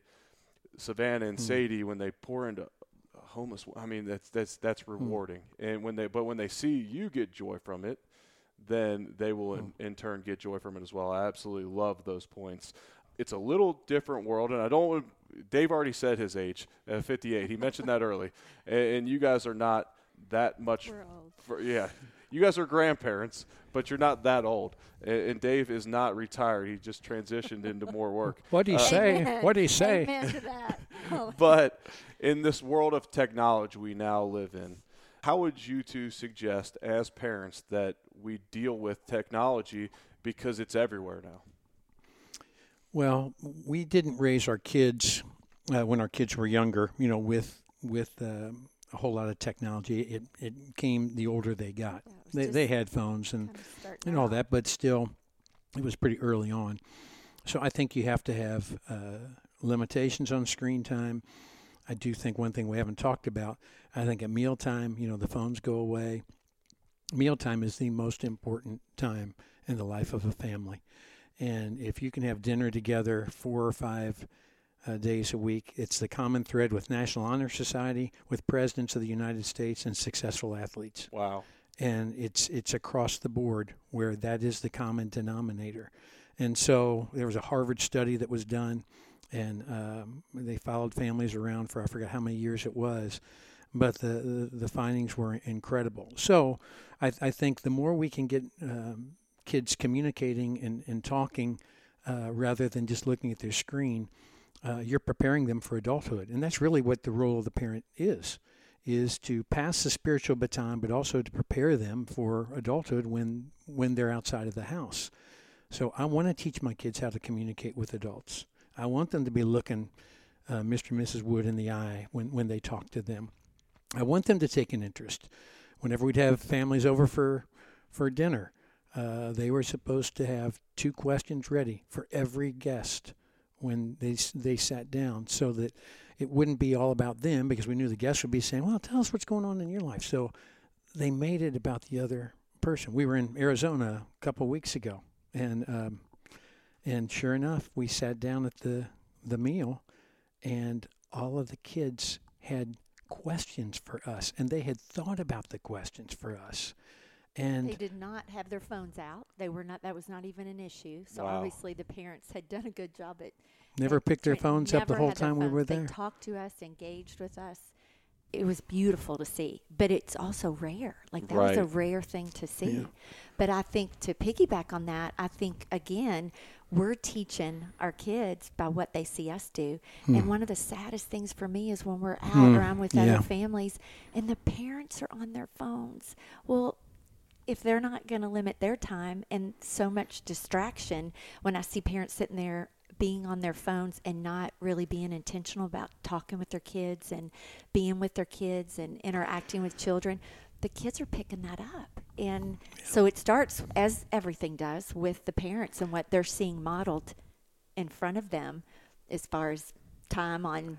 Savannah and mm-hmm. Sadie when they pour into homeless i mean that's that's that's mm-hmm. rewarding. And when they but when they see you get joy from it then they will in, mm. in turn get joy from it as well. I absolutely love those points. It's a little different world and i don't dave already said his age uh, 58 he mentioned that early. And, and you guys are not that much We're old. for, yeah you guys are grandparents but you're not that old and, and dave is not retired he just transitioned into more work What do you say? What do you say? Amen to that. [laughs] Oh. but in this world of technology we now live in, how would you two suggest, as parents, that we deal with technology because it's everywhere now? Well, we didn't raise our kids uh, when our kids were younger, you know, with with uh, a whole lot of technology. It it came the older they got. Yeah, They they had phones and kind of and all that, but still, it was pretty early on. So I think you have to have uh, limitations on screen time. I do think one thing we haven't talked about. I think at mealtime, you know, the phones go away. Mealtime is the most important time in the life of a family, and if you can have dinner together four or five uh, days a week, it's the common thread with National Honor Society, with presidents of the United States, and successful athletes Wow. and it's it's across the board where that is the common denominator. And so there was a Harvard study that was done, and um, they followed families around for I forget how many years it was, but the the, the findings were incredible. So I, I think the more we can get um, kids communicating and, and talking uh, rather than just looking at their screen, uh, you're preparing them for adulthood, and that's really what the role of the parent is is to pass the spiritual baton, but also to prepare them for adulthood when when they're outside of the house. So I want to teach my kids how to communicate with adults. I want them to be looking uh, Mr. and Mrs. Wood in the eye when when they talk to them. I want them to take an interest. Whenever we'd have families over for for dinner, uh, they were supposed to have two questions ready for every guest when they they sat down, so that it wouldn't be all about them because we knew the guests would be saying, "Well, tell us what's going on in your life." So they made it about the other person. We were in Arizona a couple weeks ago, and um, and sure enough, we sat down at the the meal, and all of the kids had questions for us, and they had thought about the questions for us, and They did not have their phones out. They were not. That was not even an issue. So Wow. obviously the parents had done a good job at never at picked their phones up the whole time we were there. They talked to us, engaged with us. It was beautiful to see, but it's also rare. Like that was a rare thing to see. Yeah. But I think to piggyback on that, I think again we're teaching our kids by what they see us do. And one of the saddest things for me is when we're out Hmm. or I'm with Yeah. other families and the parents are on their phones. Well, if they're not going to limit their time and so much distraction, when I see parents sitting there being on their phones and not really being intentional about talking with their kids and being with their kids and interacting with children, the kids are picking that up. And yeah. so it starts, as everything does, with the parents and what they're seeing modeled in front of them as far as time on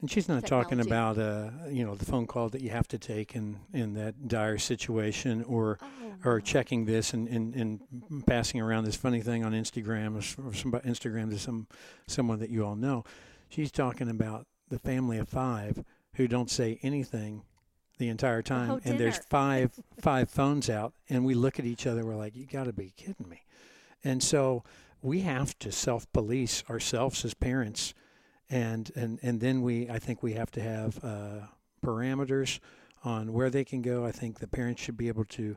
and she's not technology. talking about uh, you know the phone call that you have to take in, in that dire situation, or oh, or checking this and, and, and passing around this funny thing on Instagram or some Instagram to some someone that you all know. She's talking about the family of five who don't say anything the entire time, and there's five five phones out, and we look at each other. We're like, you got to be kidding me, and so we have to self police ourselves as parents and and and then we I think we have to have uh, parameters on where they can go. I think the parents should be able to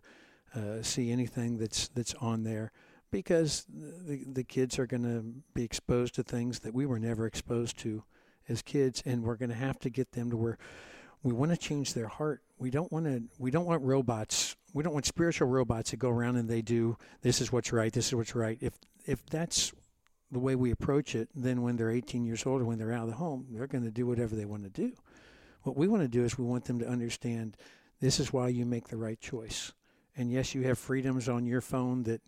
uh, see anything that's that's on there because the the kids are going to be exposed to things that we were never exposed to as kids, and we're going to have to get them to where we want to change their heart. We don't want to. We don't want robots. We don't want spiritual robots that go around and they do this is what's right. This is what's right. If if that's the way we approach it, then when they're 18 years old or when they're out of the home, they're going to do whatever they want to do. What we want to do is we want them to understand this is why you make the right choice. And yes, you have freedoms on your phone that,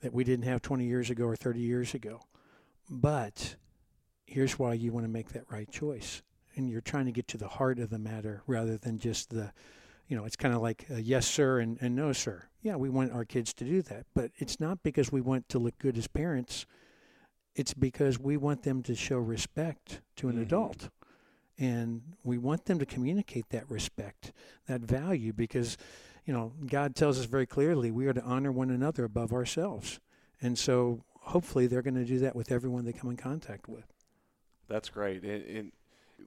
that we didn't have 20 years ago or 30 years ago. But here's why you want to make that right choice. And you're trying to get to the heart of the matter rather than just the, you know, it's kind of like yes, sir, and, and no, sir. Yeah, we want our kids to do that. But it's not because we want to look good as parents it's because we want them to show respect to an mm-hmm. adult. And we want them to communicate that respect, that value, because, you know, God tells us very clearly we are to honor one another above ourselves. And so hopefully they're going to do that with everyone they come in contact with. That's great. And, and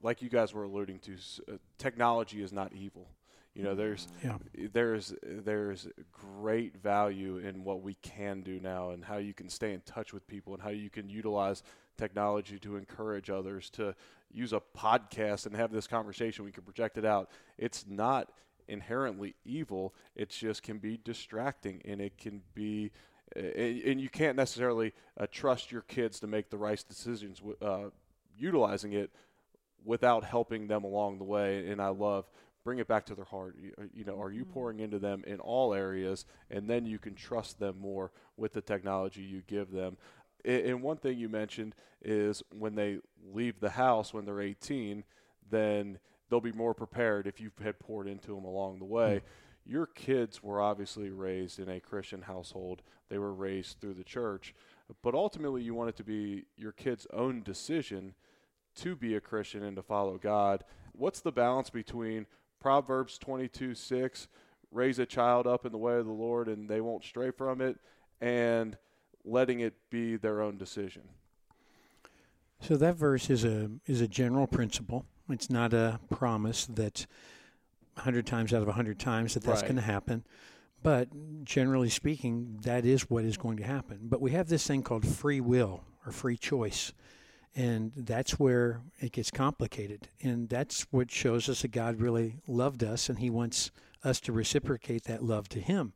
like you guys were alluding to, uh, technology is not evil. You know, there's yeah. there's there's great value in what we can do now, and how you can stay in touch with people, and how you can utilize technology to encourage others to use a podcast and have this conversation. We can project it out. It's not inherently evil. It just can be distracting, and it can be and you can't necessarily uh, trust your kids to make the right decisions uh, utilizing it without helping them along the way. And I love bring it back to their heart. You, uh, you know, are you mm-hmm. pouring into them in all areas, and then you can trust them more with the technology you give them. And one thing you mentioned is when they leave the house when they're 18, then they'll be more prepared if you had poured into them along the way. Mm-hmm. Your kids were obviously raised in a Christian household. They were raised through the church, but ultimately you want it to be your kid's own decision to be a Christian and to follow God. What's the balance between Proverbs 22 6, raise a child up in the way of the Lord and they won't stray from it, and letting it be their own decision. So that verse is a is a general principle. It's not a promise that 100 times out of 100 times that that's right. going to happen. But generally speaking, that is what is going to happen. But we have this thing called free will or free choice. And that's where it gets complicated. And that's what shows us that God really loved us and He wants us to reciprocate that love to Him.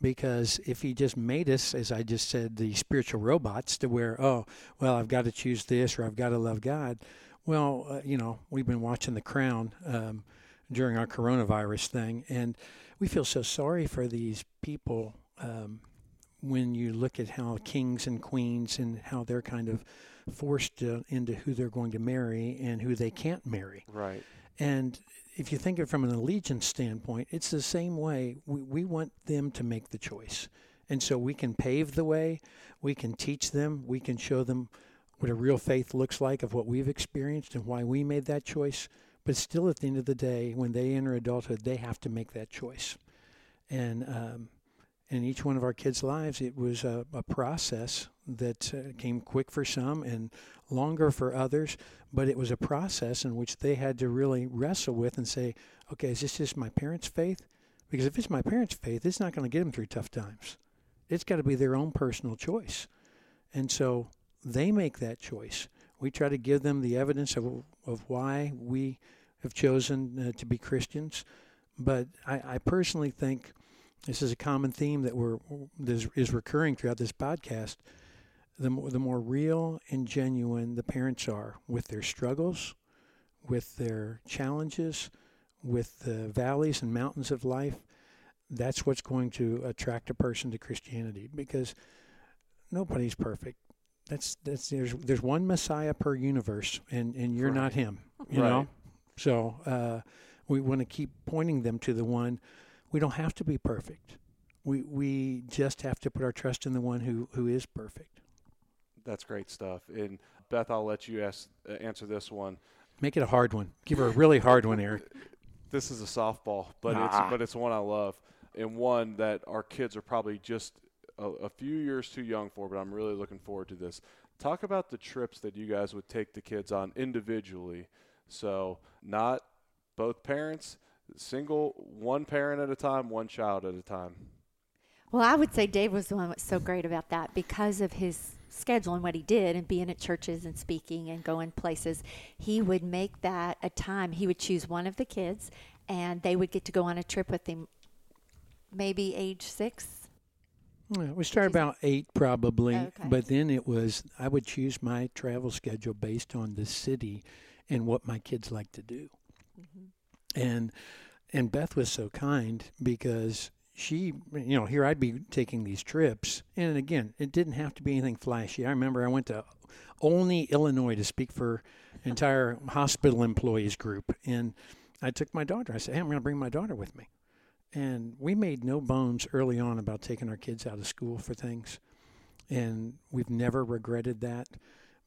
Because if He just made us, as I just said, the spiritual robots to where, oh, well, I've got to choose this or I've got to love God. Well, uh, you know, we've been watching The Crown um, during our coronavirus thing, and we feel so sorry for these people um, when you look at how kings and queens and how they're kind of forced uh, into who they're going to marry and who they can't marry. Right. And if you think of it from an allegiance standpoint, it's the same way. We, we want them to make the choice. And so we can pave the way, we can teach them, we can show them what a real faith looks like of what we've experienced and why we made that choice. But still, at the end of the day, when they enter adulthood, they have to make that choice. And um, in each one of our kids' lives, it was a, a process that uh, came quick for some and longer for others, but it was a process in which they had to really wrestle with and say, okay, is this just my parents' faith? Because if it's my parents' faith, it's not going to get them through tough times. It's got to be their own personal choice. And so they make that choice. We try to give them the evidence of, of why we have chosen uh, to be Christians. But I, I personally think this is a common theme that we're this is recurring throughout this podcast. The more, the more real and genuine the parents are with their struggles, with their challenges, with the valleys and mountains of life, that's what's going to attract a person to Christianity because nobody's perfect. That's that's there's there's one Messiah per universe, and and you're Right. not him. You Right. know, so uh, we want to keep pointing them to the one. We don't have to be perfect. We we just have to put our trust in the one who who is perfect. That's great stuff. And Beth, I'll let you ask, uh, answer this one. Make it a hard one. Give her a really hard one, Eric. [laughs] This is a softball, but Ah. it's but it's one I love and one that our kids are probably just a, a few years too young for. But I'm really looking forward to this. Talk about the trips that you guys would take the kids on individually. So not both parents, single, one parent at a time, one child at a time. Well, I would say Dave was the one that was so great about that because of his schedule and what he did and being at churches and speaking and going places. He would make that a time. He would choose one of the kids and they would get to go on a trip with him, maybe age six. Yeah, we started about eight probably, Okay. but then it was I would choose my travel schedule based on the city and what my kids like to do. Mm-hmm. And and Beth was so kind because she, you know, here I'd be taking these trips, and again, it didn't have to be anything flashy. I remember I went to Olney, Illinois, to speak for entire hospital employees group, and I took my daughter. I said, "Hey, I'm going to bring my daughter with me." And we made no bones early on about taking our kids out of school for things. And we've never regretted that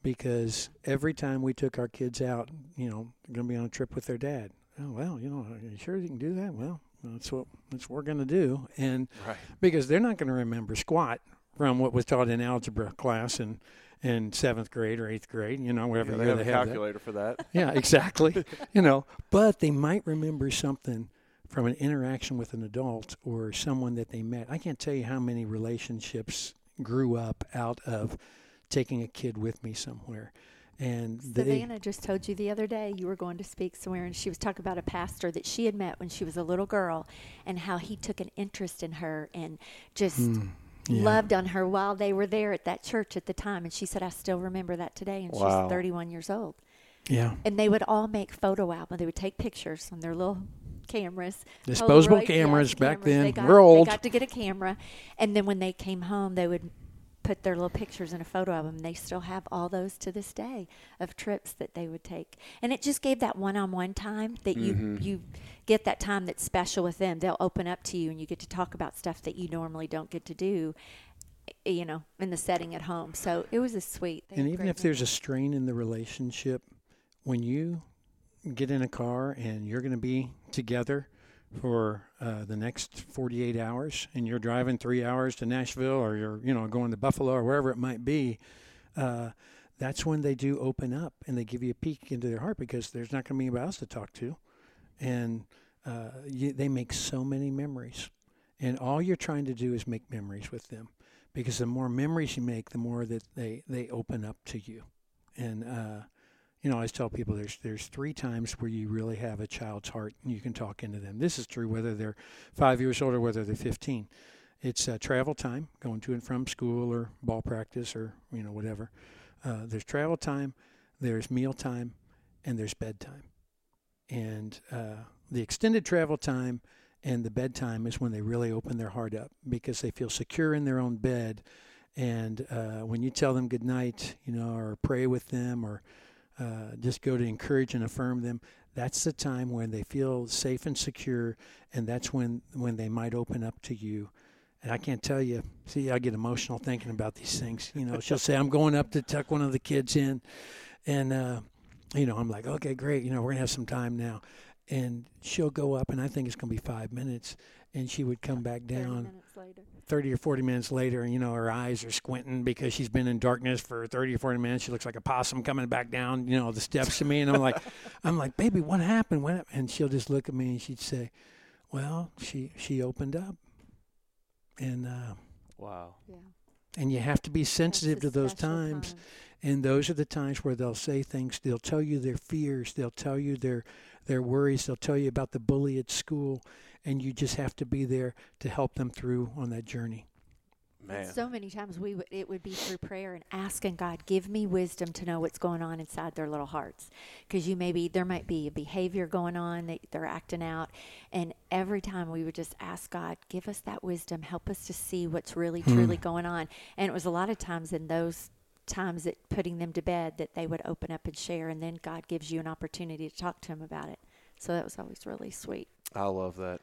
because every time we took our kids out, you know, they're going to be on a trip with their dad. Oh, well, you know, are you sure you can do that? Well, that's what that's what we're going to do. And Right. because they're not going to remember squat from what was taught in algebra class in in seventh grade or eighth grade, you know, whatever Yeah, they have a they have that. calculator for that. [laughs] Yeah, exactly. [laughs] you know, but they might remember something from an interaction with an adult or someone that they met. I can't tell you how many relationships grew up out of taking a kid with me somewhere. And they Savannah just told you the other day you were going to speak somewhere, and she was talking about a pastor that she had met when she was a little girl, and how he took an interest in her and just Hmm, yeah. loved on her while they were there at that church at the time. And she said, "I still remember that today." And Wow. she's 31 years old. yeah. And they would all make photo albums. They would take pictures on their little cameras, Disposable Polaroid, yes, cameras back then. They got, We're old. They got to get a camera, and then when they came home, they would put their little pictures in a photo album. They still have all those to this day of trips that they would take, and it just gave that one-on-one time that you Mhm. you get that time that's special with them. They'll open up to you, and you get to talk about stuff that you normally don't get to do. eh, You know, in the setting at home. So it was a sweet. they And even great if there's a strain in the relationship, when you get in a car and you're going to be together for uh, the next 48 hours, and you're driving three hours to Nashville, or you're you know going to Buffalo or wherever it might be, uh, that's when they do open up and they give you a peek into their heart because there's not going to be anybody else to talk to, and uh, you, they make so many memories, and all you're trying to do is make memories with them because the more memories you make, the more that they, they open up to you. And uh, you know, I always tell people there's there's three times where you really have a child's heart and you can talk into them. This is true whether they're five years old or whether they're 15. It's uh, travel time, going to and from school or ball practice or you know whatever. Uh, there's travel time, there's meal time, and there's bedtime. And uh, the extended travel time and the bedtime is when they really open their heart up because they feel secure in their own bed. And uh, when you tell them good night, you know, or pray with them, or uh, just go to encourage and affirm them, that's the time when they feel safe and secure, and that's when when they might open up to you. And I can't tell you. See, I get emotional thinking about these things. You know, she'll say, "I'm going up to tuck one of the kids in," and uh, you know, I'm like, "Okay, great. You know, we're gonna have some time now." And she'll go up, and I think it's gonna be five minutes, and she would come back down. minutes later. 30 or 40 minutes later, and you know, her eyes are squinting because she's been in darkness for 30 or 40 minutes. She looks like a possum coming back down, you know, the steps to me. And I'm like, [laughs] I'm like, baby, what happened? What? hap-" And she'll just look at me and she'd say, well, she, she opened up. And, uh, Wow. Yeah. and you have to be sensitive to those times. time. And those are the times where they'll say things. They'll tell you their fears. They'll tell you their their worries. They'll tell you about the bully at school. And you just have to be there to help them through on that journey. Man. So many times we would it would be through prayer and asking God, give me wisdom to know what's going on inside their little hearts, because you maybe there might be a behavior going on that they're acting out, and every time we would just ask God, give us that wisdom, help us to see what's really hmm. truly going on, and it was a lot of times in those times that putting them to bed that they would open up and share, and then God gives you an opportunity to talk to them about it. So that was always really sweet. I love that.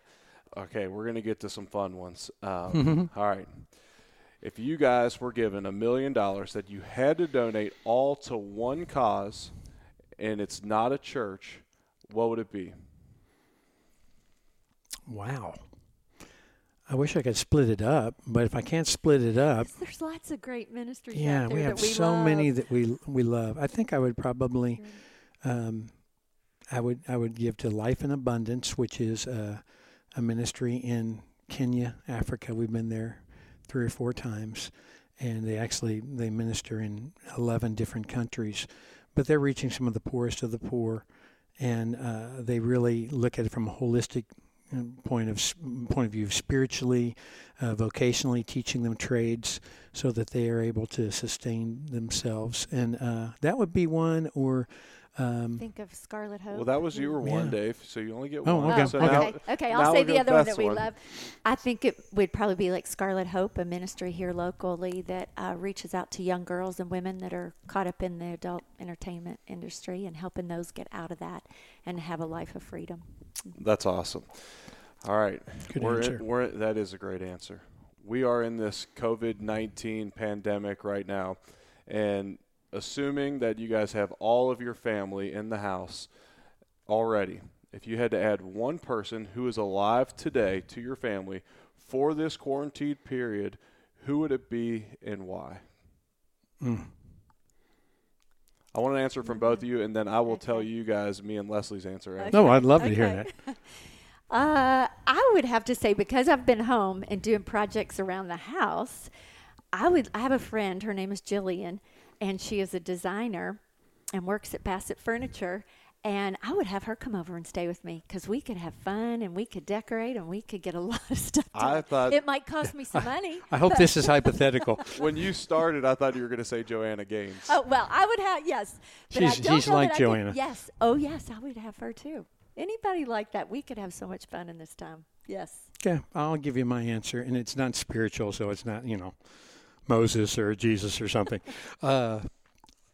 Okay, we're going to get to some fun ones. Um, [laughs] all right. If you guys were given a million dollars that you had to donate all to one cause and it's not a church, what would it be? Wow. I wish I could split it up, but if I can't split it up, There's lots of great ministries. yeah, out there we have that we so many that we we love. I think I would probably, um, I would I would give to Life in Abundance, which is a, a ministry in Kenya, Africa. We've been there three or four times, and they actually they minister in eleven different countries, but they're reaching some of the poorest of the poor, and uh, they really look at it from a holistic uh, point of point of view, spiritually, uh, vocationally, teaching them trades so that they are able to sustain themselves, and uh, that would be one. Or um, Think of Scarlet Hope. Well, that was you were one, Yeah. Dave, so you only get Oh, one. okay. So okay. now, okay, now I'll say the other one that we one. love. I think it would probably be like Scarlet Hope, a ministry here locally that uh, reaches out to young girls and women that are caught up in the adult entertainment industry and helping those get out of that and have a life of freedom. That's awesome. All right. Good we're answer. In, we're, that is a great answer. We are in this COVID 19 pandemic right now. And assuming that you guys have all of your family in the house already, if you had to add one person who is alive today to your family for this quarantined period, who would it be and why? mm, I want an answer from both of you, and then I will tell you guys me and Leslie's answer. after. no, I'd love to hear Okay. that. [laughs] Uh, I would have to say because I've been home and doing projects around the house, I would. I have a friend. Her name is Jillian, and she is a designer and works at Bassett Furniture. And I would have her come over and stay with me because we could have fun and we could decorate and we could get a [laughs] lot of stuff. Done. I thought it might cost me some [laughs] money. I hope this is hypothetical. [laughs] when you started, I thought you were going to say Joanna Gaines. Oh well, I would have yes. But I She's- she's like that I could- Joanna. yes. Oh yes, I would have her too. Anybody like that? We could have so much fun in this time. Yes. Okay, I'll give you my answer, and it's not spiritual, so it's not you know Moses or Jesus or something. uh,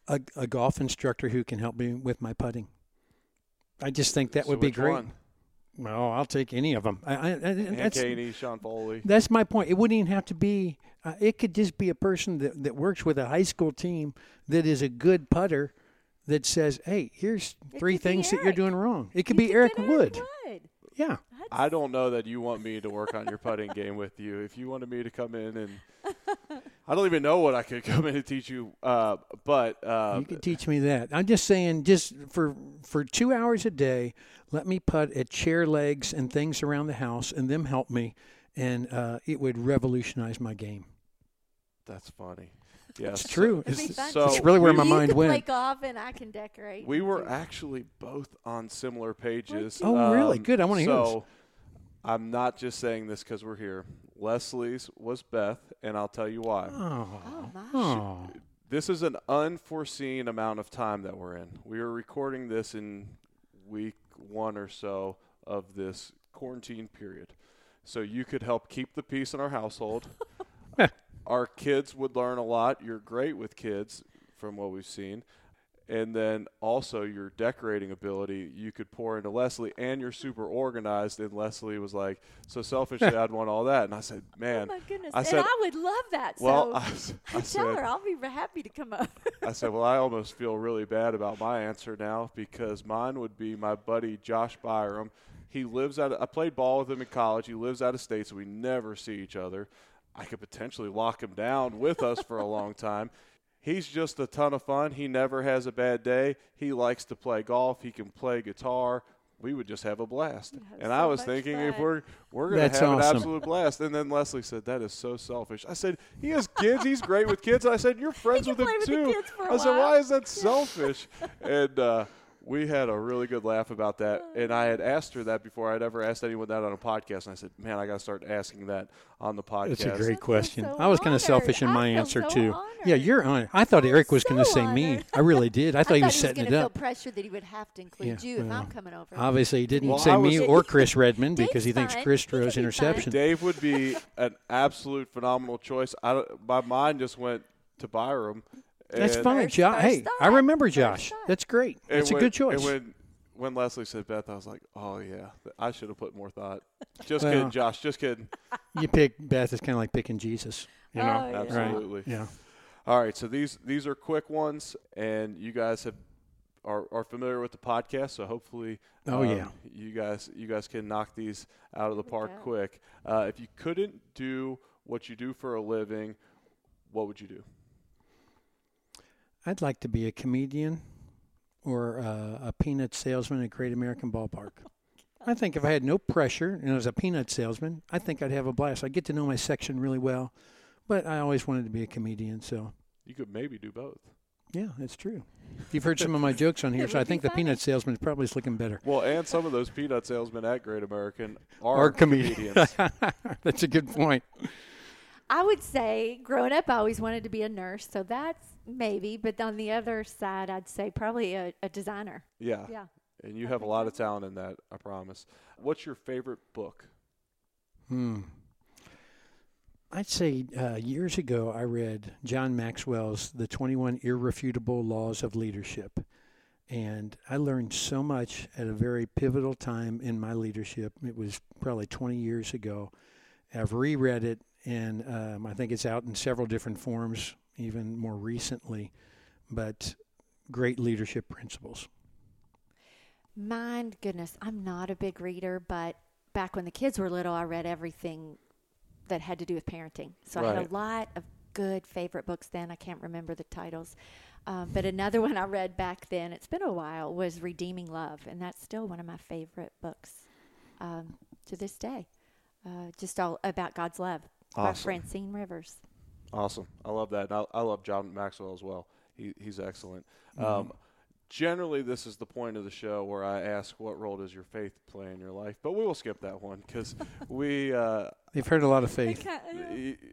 a, a golf instructor who can help me with my putting. I just think that So would be great. one? Well, I'll take any of them. I, I, I, that's Haney, Sean Foley. that's my point. It wouldn't even have to be. Uh, it could just be a person that, that works with a high school team that is a good putter. That says, "Hey, here's It three things that you're doing wrong." It could You be Eric Wood. Wood. Yeah. That's- I don't know that you want me to work on your putting game with you. If you wanted me to come in and [laughs] I don't even know what I could come in and teach you. Uh, but uh, you can teach me that. I'm just saying, just for for two hours a day, let me putt at chair legs and things around the house, and them help me, and uh, it would revolutionize my game. that's funny. Yes, It's true. It's, so it's really where we- my you mind can went. play golf and I can decorate. We were actually both on similar pages. Oh, really? Um, Good. I wanna hear this. So I'm not just saying this because we're here. Leslie's was Beth, and I'll tell you why. Oh, Oh my. oh. This is an unforeseen amount of time that we're in. We are recording this in week one or so of this quarantine period. So you could help keep the peace in our household. [laughs] our kids would learn a lot. You're great with kids from what we've seen. And then also your decorating ability, you could pour into Leslie, and you're super organized. And Leslie was like, "So selfishly, [laughs] I'd want all that." And I said, "Man, oh my goodness. I and said- I would love that. well, so I, s- [laughs] I I said, tell her I'll be happy to come up. I said, well, I almost feel really bad about my answer now because mine would be my buddy Josh Byram. He lives out. Of, I played ball with him in college. He lives out of state, so we never see each other. I could potentially lock him down with us for a long time. He's just a ton of fun. He never has a bad day. He likes to play golf. He can play guitar. We would just have a blast. have And I was much thinking if we're we're gonna That's have an absolute blast. And then Leslie said, "That is so selfish." I said, "He has kids. He's great with kids." I said, "You're [laughs] friends can with him play with the too." kids for a I said, "Why is that [laughs] selfish?" and uh, we had a really good laugh about that, and I had asked her that before. I'd ever asked anyone that on a podcast, and I said, "Man, I got to start asking that on the podcast." That's a great feel question. so I was kind of selfish in I my feel answer so too. honored. Yeah, you're on. I thought I'm Eric was going to say me. I really did. I [laughs] thought he was setting gonna it feel up. pressure that he would have to include Yeah, you if well, I'm coming over. Obviously, he didn't Well, say I me or Chris Redman because he thinks fine. Chris He can throws be fine. interception. Dave would be an absolute phenomenal choice. I my mind just went to Byram. That's and- fine, Josh. first Hey, I remember Josh. That's great. and That's a good choice. And when when Leslie said Beth, I was like, "Oh yeah, I should have put more thought." Just Well- kidding, Josh. Just kidding. [laughs] you pick Beth, it's kind of like picking Jesus. You know, Oh, yeah. Absolutely. yeah. All right, so these these are quick ones, and you guys have are, are familiar with the podcast, so hopefully, Oh, um, yeah. you guys you guys can knock these out of the park go. quick. Uh, if you couldn't do what you do for a living, what would you do? I'd like to be a comedian or uh, a peanut salesman at Great American Ballpark. [laughs] I think if I had no pressure and I was a peanut salesman, I think I'd have a blast. I get to know my section really well, but I always wanted to be a comedian. So, You could maybe do both. yeah, that's true. You've heard some of my [laughs] jokes on here, so I think the funny. peanut salesman is probably is looking better. Well, and some of those peanut salesmen at Great American are, Or comedian. comedians. [laughs] that's a good point. I would say growing up, I always wanted to be a nurse, so that's maybe. But on the other side, I'd say probably a, a designer. yeah. Yeah. and you I have a lot of talent in that. I promise. What's your favorite book? Hmm. I'd say uh, years ago I read John Maxwell's The 21 Irrefutable Laws of Leadership. And I learned so much at a very pivotal time in my leadership. It was probably 20 years ago. I've reread it, and um, I think it's out in several different forms, even more recently. But great leadership principles. My goodness, I'm not a big reader, but back when the kids were little, I read everything that had to do with parenting. So I had a lot of good favorite books then. I can't remember the titles. Um, but another [laughs] one I read back then, it's been a while, was Redeeming Love. And that's still one of my favorite books um, to this day. Uh, just all about God's love by Francine Rivers. Awesome. I love that. And I, I love John Maxwell as well. He, he's excellent. Um, generally, this is the point of the show where I ask, what role does your faith play in your life? But we will skip that one because [laughs] we, uh, They've heard a lot of faith.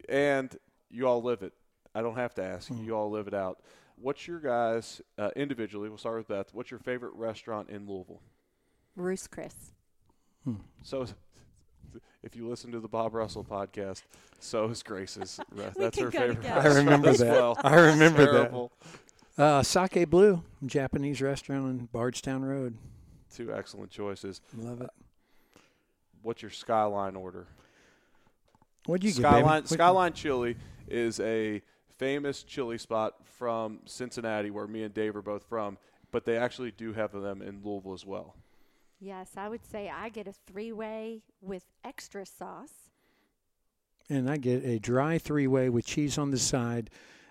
and you all live it. I don't have to ask. You all live it out. What's your guys, uh, individually, we'll start with Beth. What's your favorite restaurant in Louisville? Bruce Chris. So, if you listen to the Bob Russell podcast, so is Grace's. [laughs] re- That's her go favorite. I remember that. well. I remember that. Uh, Sake Blue, Japanese restaurant on Bardstown Road. Two excellent choices. Love it. What's your skyline order? What'd you get, Skyline baby? What- Skyline Chili is a famous chili spot from Cincinnati, where me and Dave are both from. But they actually do have them in Louisville as well. Yes, I would say I get a three way with extra sauce. And I get a dry three-way with cheese on the side,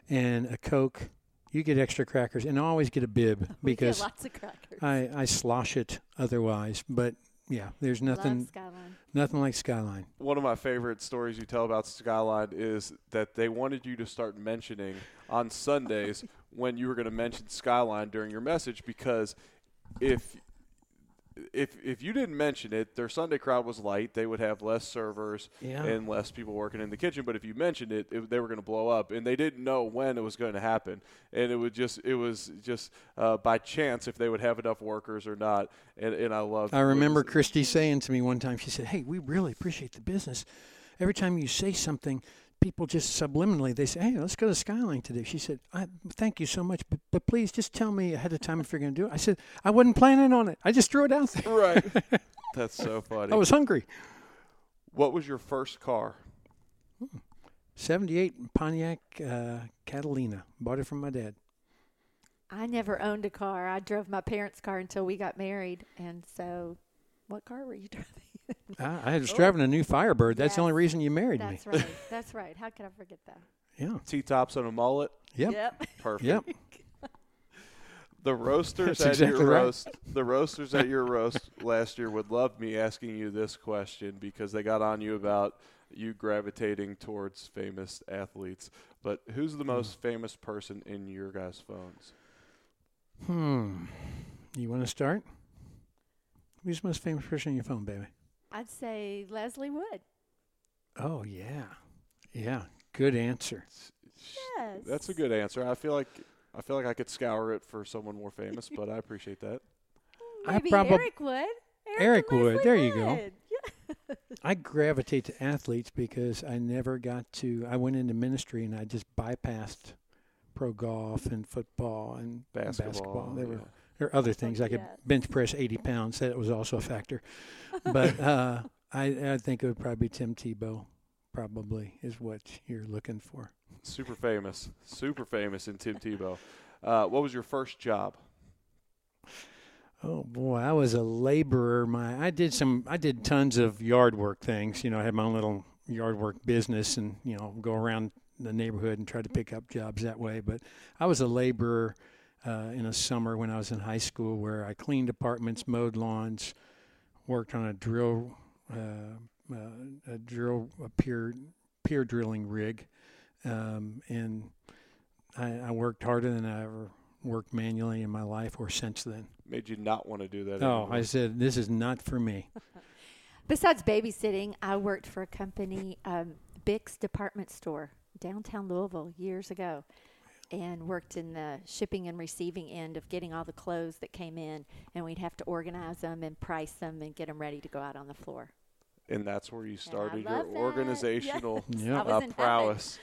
and a Coke. You get extra crackers, and I always get a bib [laughs] because lots of crackers. I, I slosh it otherwise. But yeah, there's nothing Love Skyline. nothing like Skyline. One of my favorite stories you tell about Skyline is that they wanted you to start mentioning on Sundays [laughs] when you were going to mention Skyline during your message because if if if you didn't mention it, their Sunday crowd was light. They would have less servers Yeah. and less people working in the kitchen. But if you mentioned it, it they were going to blow up, and they didn't know when it was going to happen. And it would just it was just uh, by chance if they would have enough workers or not. And, and I love. I remember Christy saying to me one time, she said, "Hey, we really appreciate the business. Every time you say something, people just subliminally they say, "Hey, let's go to Skyline today." She said, I, "Thank you so much, but, but please just tell me ahead of time if you're going to do it." I said, "I wasn't planning on it. I just threw it out there. right. [laughs] That's so funny. I was hungry." what was your first car? '78 Pontiac uh, Catalina. Bought it from my dad. I never owned a car. I drove my parents' car until we got married. And so, what car were you driving? [laughs] I, I was driving a new Firebird. That's the only reason you married That's me. [laughs] right. That's right. How could I forget that? Yeah. T tops and a mullet. Yep. Yep. Perfect. Yep. [laughs] The roasters That's at exactly your right. roast, the roasters at your roast last year would love me asking you this question because they got on you about you gravitating towards famous athletes. But who's the most famous person in your guys' phones? Hmm. You want to start? Who's the most famous person in your phone, baby? I'd say Leslie Wood. Oh yeah, yeah. Good answer. Yes. That's a good answer. I feel like I feel like I could scour it for someone more famous, but I appreciate that. I Maybe Eric Wood. Eric, Eric Wood, Leslie there you go. [laughs] Yeah. I gravitate to athletes because I never got to. I went into ministry and I just bypassed pro golf and football and Basketball. There were yeah. There are other things I could Yes. bench press 80 pounds. That was also a factor. But [laughs] uh, I I think it would probably be Tim Tebow. Probably is what you're looking for. Super famous. Super famous in Tim Tebow. Uh, what was your first job? Oh boy, I was a laborer. My I did some I did tons of yard work things. You know, I had my own little yard work business and, you know, go around the neighborhood and try to pick up jobs that way. But I was a laborer uh, in a summer when I was in high school where I cleaned apartments, mowed lawns, worked on a drill uh, uh, a drill a pier pier drilling rig. Um, and I, I worked harder than I ever worked manually in my life or since then. Made you not want to do that? Oh, anymore? I said this is not for me. [laughs] Besides babysitting, I worked for a company, um, Byck's Department Store, downtown Louisville, years ago, and worked in the shipping and receiving end of getting all the clothes that came in, and we'd have to organize them and price them and get them ready to go out on the floor. and that's where you started your that. [laughs] organizational Yes, Yeah. Uh, in heaven. prowess.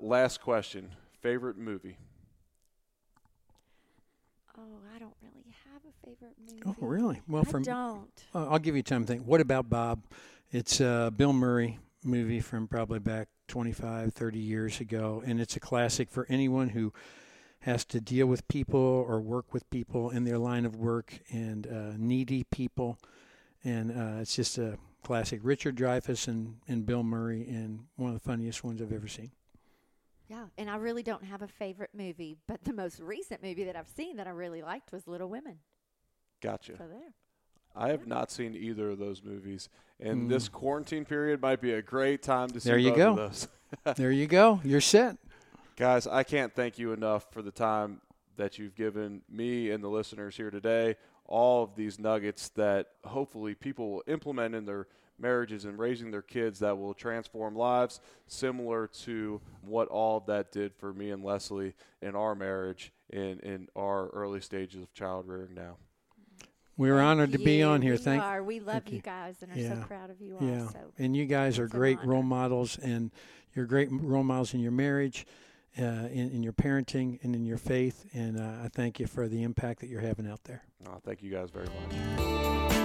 Last question. Favorite movie? Oh, I don't really have a favorite movie. Oh, really? Well, I from don't. uh, I'll give you time to think. What about Bob? It's a Bill Murray movie from probably back 25, 30 years ago, and it's a classic for anyone who has to deal with people or work with people in their line of work and uh, needy people. And uh, it's just a classic. Richard Dreyfuss and, and Bill Murray, and one of the funniest ones I've ever seen. Yeah, and I really don't have a favorite movie, but the most recent movie that I've seen that I really liked was Little Women. Gotcha. So there. I have not seen either of those movies, and Mm. this quarantine period might be a great time to see There you both go. of those. [laughs] there you go. You're set. Guys, I can't thank you enough for the time that you've given me and the listeners here today. All of these nuggets that hopefully people will implement in their marriages and raising their kids that will transform lives, similar to what all of that did for me and Leslie in our marriage in, in our early stages of child rearing now. We were Thank honored to be on here. We Thank are. We love thank you you. guys and are Yeah. so proud of you all. Yeah, So and you guys are great honor. role models, and you're great role models in your marriage, uh, in, in your parenting, and in your faith. And uh, I thank you for the impact that you're having out there. Oh, thank you guys very much.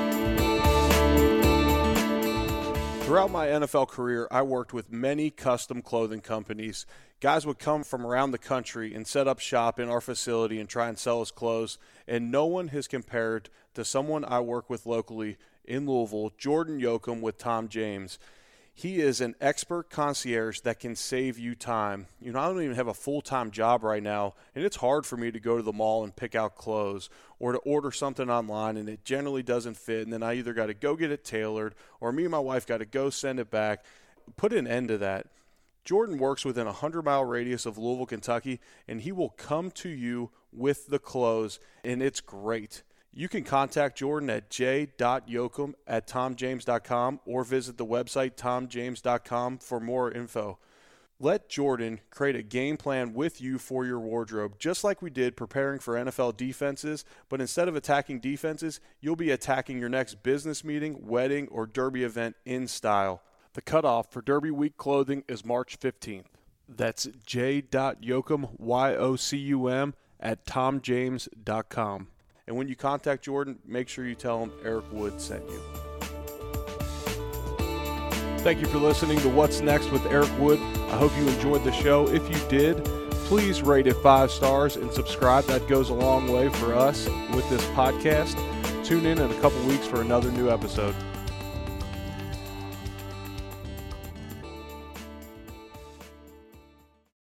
Throughout my NFL career, I worked with many custom clothing companies. Guys would come from around the country and set up shop in our facility and try and sell us clothes, and no one has compared to someone I work with locally in Louisville, Jordan Yocum with Tom James. He is an expert concierge that can save you time. You know, I don't even have a full time job right now, and it's hard for me to go to the mall and pick out clothes or to order something online and it generally doesn't fit. And then I either got to go get it tailored or me and my wife got to go send it back. Put an end to that. Jordan works within a 100 mile radius of Louisville, Kentucky, and he will come to you with the clothes, and it's great. You can contact Jordan at j.yocum at tomjames.com or visit the website tomjames.com for more info. Let Jordan create a game plan with you for your wardrobe, just like we did preparing for NFL defenses. But instead of attacking defenses, you'll be attacking your next business meeting, wedding, or derby event in style. The cutoff for Derby Week clothing is March 15th. That's j.yocum, Y O C U M, at tomjames.com. And when you contact Jordan, make sure you tell him Eric Wood sent you. Thank you for listening to What's Next with Eric Wood. I hope you enjoyed the show. If you did, please rate it five stars and subscribe. That goes a long way for us with this podcast. Tune in in a couple weeks for another new episode.